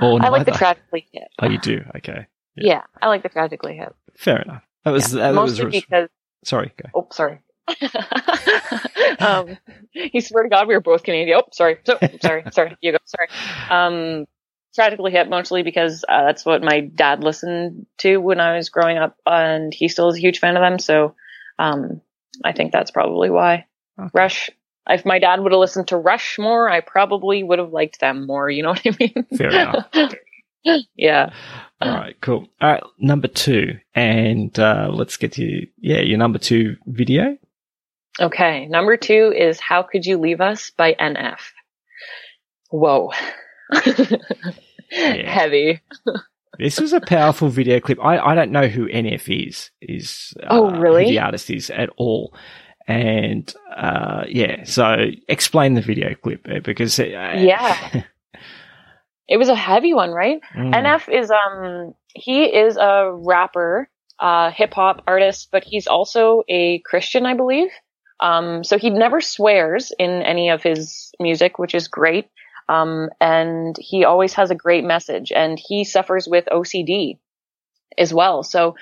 Or I like the tragically hip. Oh, you do? Okay. Yeah, I like the tragically hip. Fair enough. That was, Yeah. that was, Mostly because sorry, go. Oh, sorry. um, you swear to God we were both Canadian. Oh, sorry. So, sorry. Sorry. You go. Sorry. Um, tragically hip mostly because uh, that's what my dad listened to when I was growing up, and he still is a huge fan of them. So, um, I think that's probably why. Okay. Rush. If my dad would have listened to Rush more, I probably would have liked them more. You know what I mean? Fair enough. yeah. All right, cool. All right, number two. And uh, let's get to, yeah, your number two video. Okay, number two is How Could You Leave Us by NF. Whoa. Heavy. This was a powerful video clip. I, I don't know who NF is, is uh, Oh, really? the artist is at all. And uh, yeah, so explain the video clip uh, because uh, Yeah. It was a heavy one, right? Mm. NF is um he is a rapper, uh hip hop artist, but he's also a Christian, I believe. Um so he never swears in any of his music, which is great. Um and he always has a great message and he suffers with OCD as well. So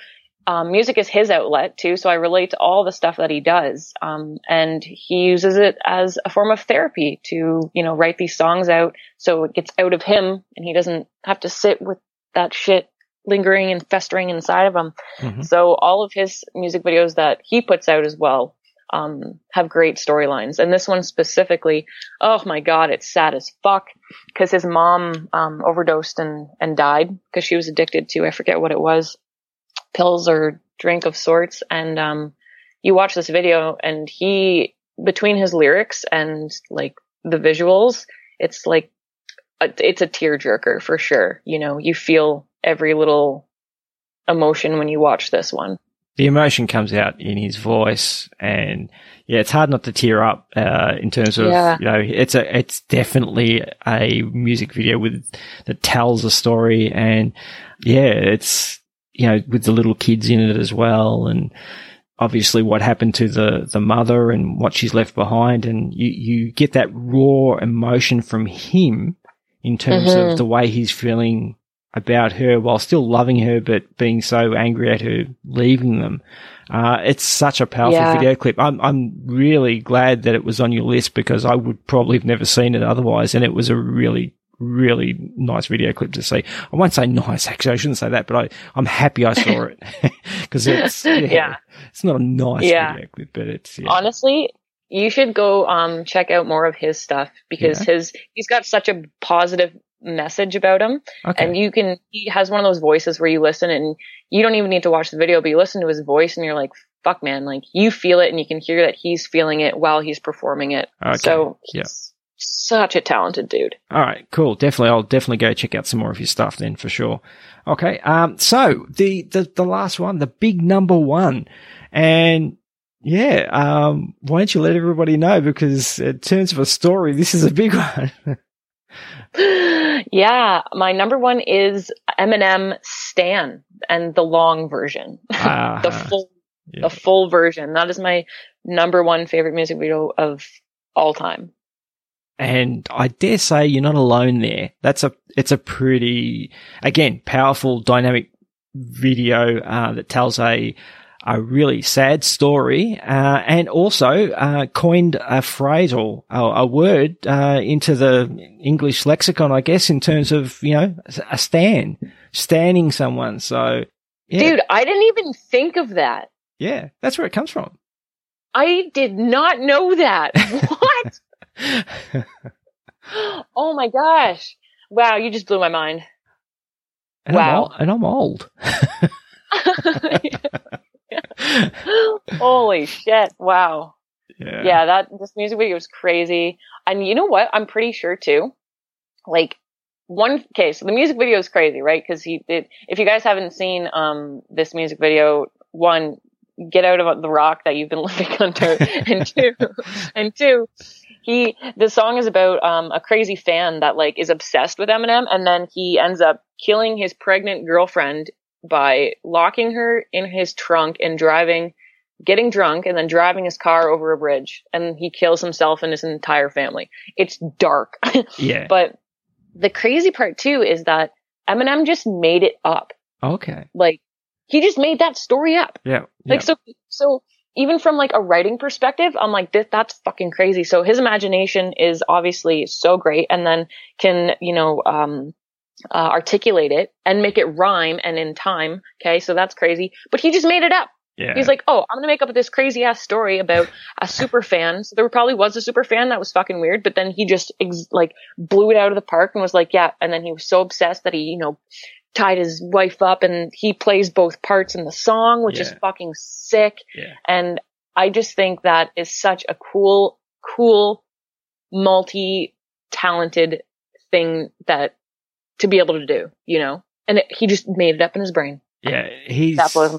um, music is his outlet too, so I relate to all the stuff that he does. Um, and he uses it as a form of therapy to, you know, write these songs out so it gets out of him and he doesn't have to sit with that shit lingering and festering inside of him. Mhm. So all of his music videos that he puts out as well, um, have great storylines. And this one specifically, oh my God, it's sad as fuck because his mom, um, overdosed and, and died because she was addicted to, I forget what it was, pills or drink of sorts. And, um, you watch this video and he, between his lyrics and like the visuals, it's like, a, it's a tearjerker for sure. You know, you feel every little emotion when you watch this one. the emotion comes out in his voice and yeah, it's hard not to tear up, uh, in terms of, Yeah. you know, it's a, it's definitely a music video with, that tells a story and yeah, it's, you know, with the little kids in it as well and obviously what happened to the, the mother and what she's left behind and you, you get that raw emotion from him in terms Mhm. of the way he's feeling about her while still loving her, but being so angry at her leaving them. Uh, it's such a powerful Yeah. video clip. I'm, I'm really glad that it was on your list because I would probably have never seen it otherwise. And it was a really, really nice video clip to see. I won't say nice, actually. I shouldn't say that, but I, I'm happy I saw it because it's, yeah, Yeah. it's not a nice Yeah. video clip, but it's, yeah. Honestly, you should go um check out more of his stuff because his he's got such a positive message about him okay. and you can he has one of those voices where you listen and you don't even need to watch the video but you listen to his voice and you're like fuck man like you feel it and you can hear that he's feeling it while he's performing it Okay. so Yeah. Such a talented dude All right, cool. Definitely, I'll definitely go check out some more of his stuff then for sure. Okay. Um, so the, the, the last one, the big number one. And yeah, um, why don't you let everybody know? Because in terms of a story, this is a big one. yeah my number one is Eminem Stan and the long version the Uh-huh. full Yeah. the full version that is my number one favorite music video of all time And I dare say you're not alone there. That's a, it's a pretty, again, powerful, dynamic video, uh, that tells a, a really sad story, uh, and also, uh, coined a phrase or a, a word, uh, into the English lexicon, I guess, in terms of, you know, a stan, standing someone. So, yeah, dude I didn't even think of that yeah, that's where it comes from. I did not know that. what? oh my gosh. Wow, you just blew my mind. And Wow. I'm old, and I'm old. Holy shit. Wow. yeah. Yeah, that this music video was crazy. And you know what? I'm pretty sure too. Like one okay, so the music video is crazy, right? Because he did if you guys haven't seen um this music video, one, get out of the rock that you've been living under. and two and two, he the song is about um a crazy fan that like is obsessed with Eminem and then he ends up killing his pregnant girlfriend by locking her in his trunk and driving getting drunk and then driving his car over a bridge and he kills himself and his entire family. It's dark. Yeah. but the crazy part too is that Eminem just made it up. okay. Like he just made that story up. Yeah. Like so so even from like a writing perspective, I'm like this that's fucking crazy. So his imagination is obviously so great and then can, you know, um uh, articulate it and make it rhyme and in time. Okay, so that's crazy. But he just made it up. yeah. He's like, oh, I'm gonna make up this crazy ass story about a super fan. So there probably was a super fan that was fucking weird, but then he just ex- like blew it out of the park and was like, yeah. And then he was so obsessed that he, you know, tied his wife up and he plays both parts in the song, which is fucking sick. Yeah. And I just think that is such a cool, cool, multi-talented thing that to be able to do, you know. And it, he just made it up in his brain. Yeah, he's. That blows my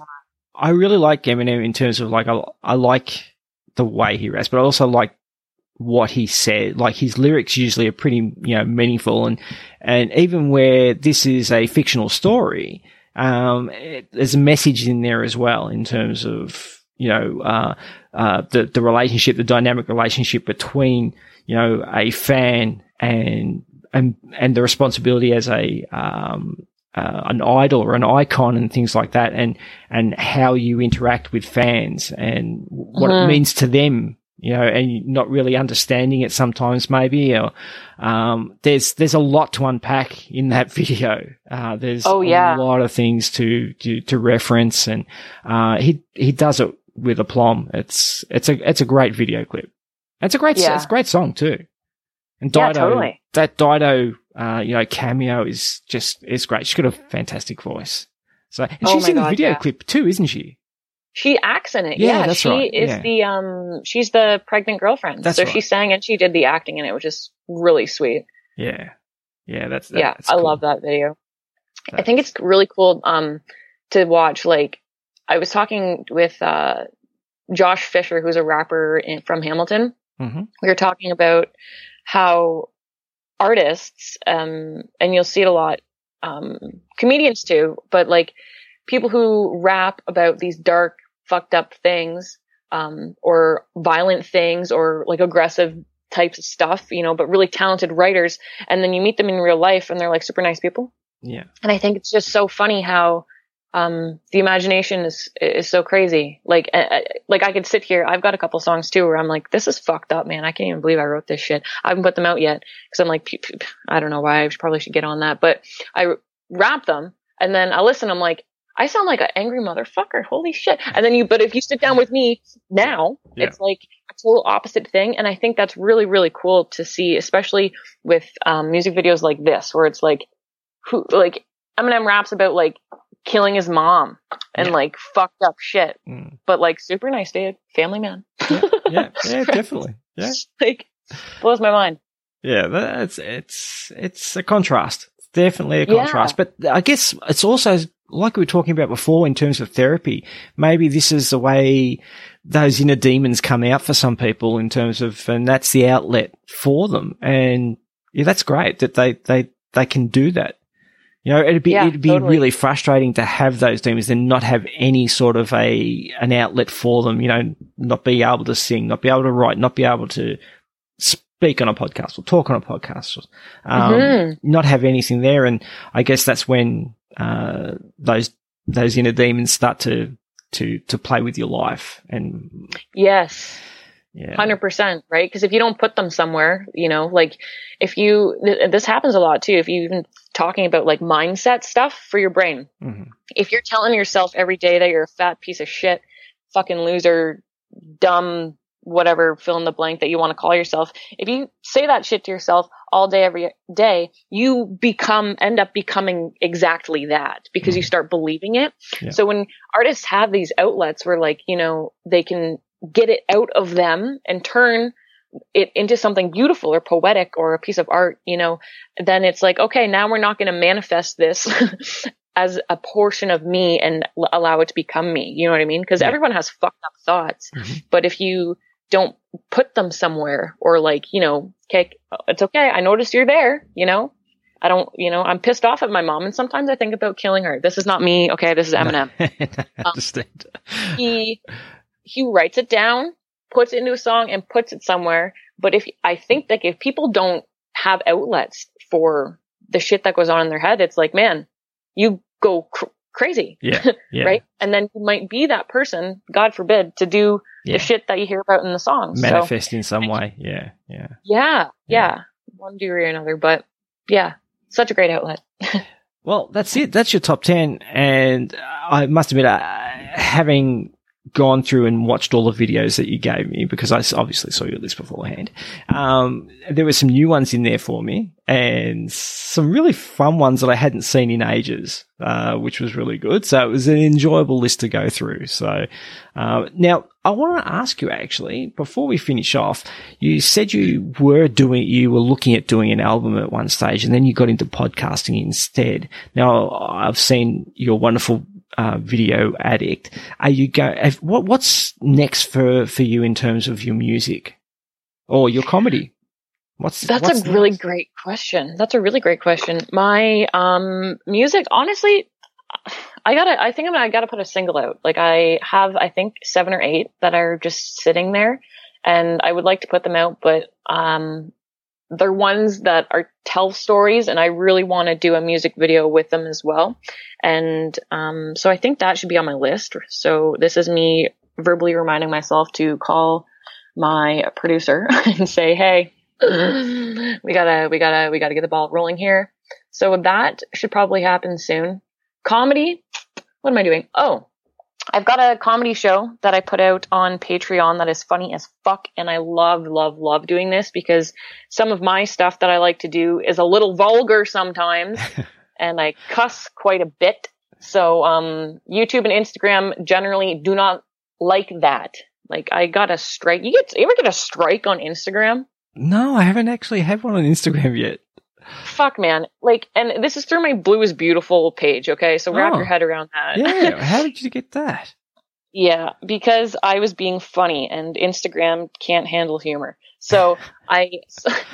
I really like Eminem in terms of like I, I like the way he raps, but I also like what he said. Like his lyrics usually are pretty you know meaningful, and and even where this is a fictional story, um, it, there's a message in there as well in terms of you know uh, uh, the the relationship, the dynamic relationship between you know a fan and and and the responsibility as a um, uh, an idol or an icon and things like that, and and how you interact with fans and what it Mhm. means to them, you know, and not really understanding it sometimes maybe. Or um, there's there's a lot to unpack in that video. Uh, there's Oh, yeah. a lot of things to to, to reference, and uh, he he does it with aplomb. It's it's a it's a great video clip. It's a great Yeah. it's a great song too. And Yeah, Dido, totally. that Dido, uh, you know, cameo is just is great. She's got a fantastic voice. So and Oh she's in the God, video yeah. clip too, isn't she? She acts in it. Yeah, Yeah, that's she right, is yeah. the um she's the pregnant girlfriend. That's so right. she sang and she did the acting and it was just really sweet. Yeah, yeah, that's yeah, that's I cool. love that video. I think it's really cool um to watch like I was talking with uh, Josh Fisher, who's a rapper in, from Hamilton. hmm We were talking about how artists, um, and you'll see it a lot, um, comedians too, but like people who rap about these dark, fucked up things, um, or violent things, or like aggressive types of stuff, you know, but really talented writers, and then you meet them in real life, and they're like super nice people. Yeah. And I think it's just so funny how um, the imagination is is so crazy. Like uh, like I could sit here. I've got a couple songs too where I'm like, this is fucked up, man. I can't even believe I wrote this shit. I haven't put them out yet because I'm like, "P- p- p- I don't know why. I should- probably should get on that. But I rap them and then I listen. I'm like. I sound like an angry motherfucker. Holy shit. And then you, but if you sit down with me now, Yeah. it's like a total opposite thing. And I think that's really, really cool to see, especially with, um, music videos like this, where it's like, who, like, Eminem raps about like killing his mom and Yeah. like fucked up shit, Mm. but like super nice dude, family man. Yeah. Yeah. Definitely. Yeah. like blows my mind. Yeah, that's it's it's a contrast. Definitely a Yeah. contrast. But I guess it's also like we were talking about before in terms of therapy. Maybe this is the way those inner demons come out for some people in terms of, and that's the outlet for them. And yeah, that's great that they they they can do that. You know, it'd be Yeah, it'd be totally. really frustrating to have those demons and not have any sort of a an outlet for them. You know, not be able to sing, not be able to write, not be able to speak on a podcast or talk on a podcast, um, Mhm. not have anything there. And I guess that's when uh, those those inner demons start to to to play with your life. And Yes. yeah, Hundred percent, right? Because if you don't put them somewhere, you know, like if you, th- this happens a lot too. If you even talking about like mindset stuff for your brain, Mhm. if you're telling yourself every day that you're a fat piece of shit, fucking loser, dumb, whatever, fill in the blank that you want to call yourself, if you say that shit to yourself all day, every day, you become, end up becoming exactly that because you start believing it. Yeah. So when artists have these outlets where like, you know, they can get it out of them and turn it into something beautiful or poetic or a piece of art, you know, then it's like, okay, now we're not going to manifest this as a portion of me and l- allow it to become me. You know what I mean? Because Yeah. everyone has fucked up thoughts, Mhm. but if you don't put them somewhere or like, you know, okay, it's okay. I noticed you're there, you know, I don't, you know, I'm pissed off at my mom and sometimes I think about killing her. This is not me. Okay. This is Eminem understand. Um, he he writes it down, puts it into a song, and puts it somewhere. But if I think like if people don't have outlets for the shit that goes on in their head, it's like, man, you go cr- crazy, Yeah, yeah, right? And then you might be that person, God forbid, to do Yeah. the shit that you hear about in the songs. So Manifest in some way. Yeah, yeah. yeah, yeah, one degree or another. But yeah, such a great outlet. Well, that's it. That's your top 10. And I must admit, uh, having gone through and watched all the videos that you gave me, because I obviously saw your list beforehand, um, there were some new ones in there for me and some really fun ones that I hadn't seen in ages, uh, which was really good. So it was an enjoyable list to go through. So, uh, now I want to ask you actually, before we finish off, you said you were doing, you were looking at doing an album at one stage and then you got into podcasting instead. Now I've seen your wonderful uh, video addict. Are you go? What what's next for for you in terms of your music or your comedy? What's That's what's a really great question. That's a really great question. My um music, honestly, I gotta. I think I'm. I gotta put a single out. Like I have, I think seven or eight that are just sitting there, and I would like to put them out, but um, they're ones that are tell stories, and I really want to do a music video with them as well. And um, so I think that should be on my list. So this is me verbally reminding myself to call my producer and say, "Hey, we gotta, we gotta, we gotta get the ball rolling here." So that should probably happen soon. Comedy, what am I doing? Oh, I've got a comedy show that I put out on Patreon that is funny as fuck, and I love, love, love doing this because some of my stuff that I like to do is a little vulgar sometimes, and I cuss quite a bit. So, um, YouTube and Instagram generally do not like that. Like, I got a strike. You get, you ever get a strike on Instagram? No, I haven't actually had one on Instagram yet. Fuck, man. Like, and this is through my Blue is Beautiful page, okay? So wrap Oh. your head around that. Yeah, how did you get that? Yeah, because I was being funny and Instagram can't handle humor. So I,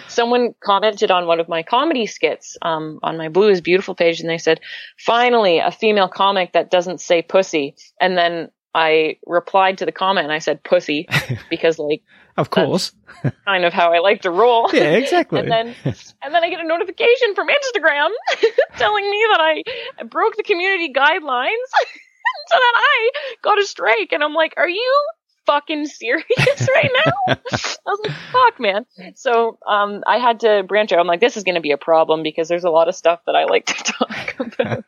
someone commented on one of my comedy skits, um, on my Blue is Beautiful page and they said, finally a female comic that doesn't say pussy. And then I replied to the comment and I said pussy because like, of course, kind of how I like to roll. Yeah, exactly. and then, and then I get a notification from Instagram telling me that I broke the community guidelines. so then I got a strike and I'm like, are you fucking serious right now? I was like, fuck, man. So, um, I had to branch out. I'm like, this is going to be a problem because there's a lot of stuff that I like to talk about.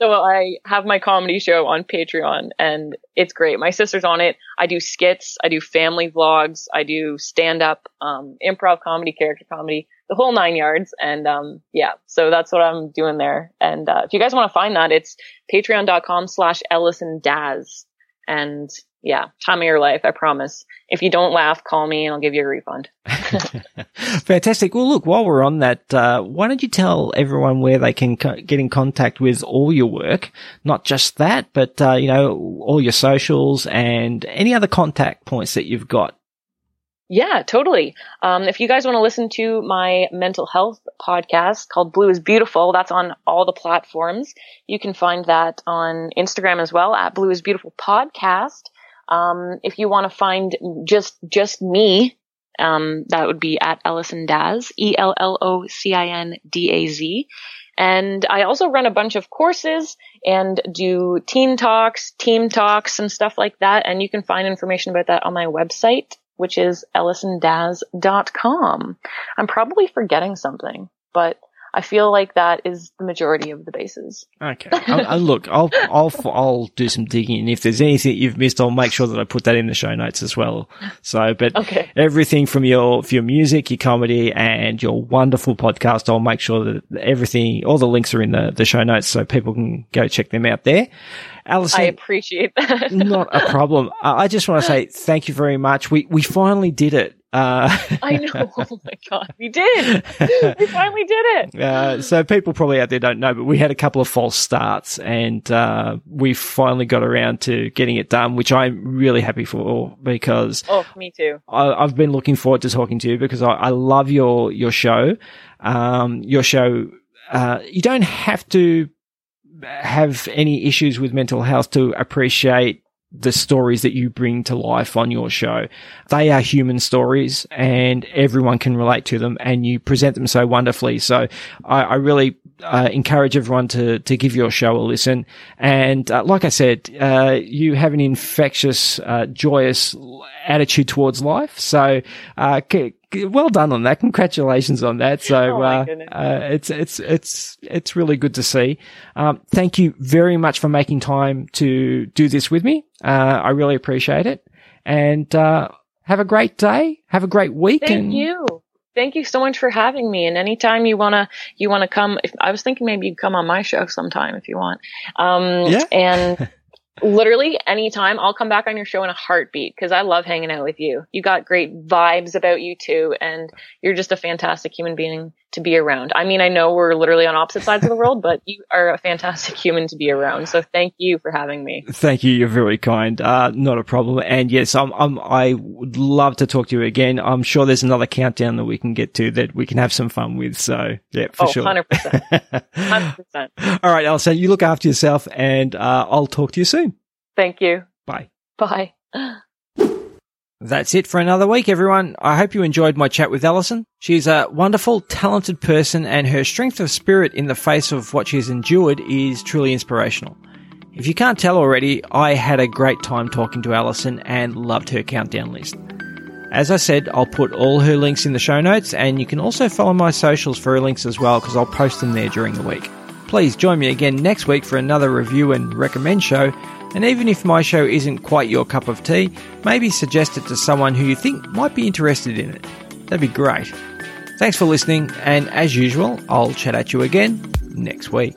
so I have my comedy show on Patreon and it's great. My sister's on it. I do skits. I do family vlogs. I do stand up, um, improv comedy, character comedy, the whole nine yards. And, um, yeah, so that's what I'm doing there. And, uh, if you guys want to find that, it's patreon.com slash Ellocin Daz. And yeah, time of your life, I promise. If you don't laugh, call me and I'll give you a refund. Fantastic. Well, look, while we're on that, uh, why don't you tell everyone where they can co- get in contact with all your work? Not just that, but, uh, you know, all your socials and any other contact points that you've got. Yeah, totally. Um, if you guys want to listen to my mental health podcast called Blue is Beautiful, that's on all the platforms. You can find that on Instagram as well at Blue is Beautiful Podcast. Um, if you want to find just just me, um, that would be at Ellocin Daz, E L L O C I N D A Z. And I also run a bunch of courses and do teen talks, team talks, and stuff like that. And you can find information about that on my website, which is ellocindaz.com. I'm probably forgetting something, but I feel like that is the majority of the bases. Okay. I, I, look, I'll, I'll, I'll do some digging. And if there's anything you've missed, I'll make sure that I put that in the show notes as well. So, but okay. everything from your, your music, your comedy and your wonderful podcast, I'll make sure that everything, all the links are in the, the show notes so people can go check them out there. Ellocin, I appreciate that. not a problem. I just want to say thank you very much. We, we finally did it. Uh, I know. Oh my god, we did. we finally did it. Uh, so people probably out there don't know, but we had a couple of false starts, and uh, we finally got around to getting it done, which I'm really happy for because oh, me too. I, have been looking forward to talking to you because I, I love your your show. Um, your show. Uh, you don't have to have any issues with mental health to appreciate the stories that you bring to life on your show. They are human stories and everyone can relate to them and you present them so wonderfully. So I, I really uh, encourage everyone to, to give your show a listen. And uh, like I said, uh, you have an infectious, uh, joyous attitude towards life. So, uh, well done on that. Congratulations on that. So, oh uh, uh, it's, it's, it's, it's really good to see. Um, thank you very much for making time to do this with me. Uh, I really appreciate it and, uh, have a great day. Have a great week. Thank and- you. Thank you so much for having me. And anytime you wanna, you wanna come, if, I was thinking maybe you'd come on my show sometime if you want. Um, yeah. and literally anytime I'll come back on your show in a heartbeat because I love hanging out with you. You got great vibes about you too, and you're just a fantastic human being to be around. I mean, I know we're literally on opposite sides of the world, but you are a fantastic human to be around. So thank you for having me. Thank you. You're very kind. Uh, not a problem. And yes, I'm, I'm, I would love to talk to you again. I'm sure there's another countdown that we can get to that we can have some fun with. So yeah, for oh, sure. 100%. 100%. All right, Elsa, you look after yourself and, uh, I'll talk to you soon. Thank you. Bye. Bye. That's it for another week, everyone. I hope you enjoyed my chat with Ellocin. She's a wonderful, talented person and her strength of spirit in the face of what she's endured is truly inspirational. If you can't tell already, I had a great time talking to Ellocin and loved her countdown list. As I said, I'll put all her links in the show notes and you can also follow my socials for her links as well because I'll post them there during the week. Please join me again next week for another review and recommend show and even if my show isn't quite your cup of tea, maybe suggest it to someone who you think might be interested in it. That'd be great. Thanks for listening, and as usual, I'll chat at you again next week.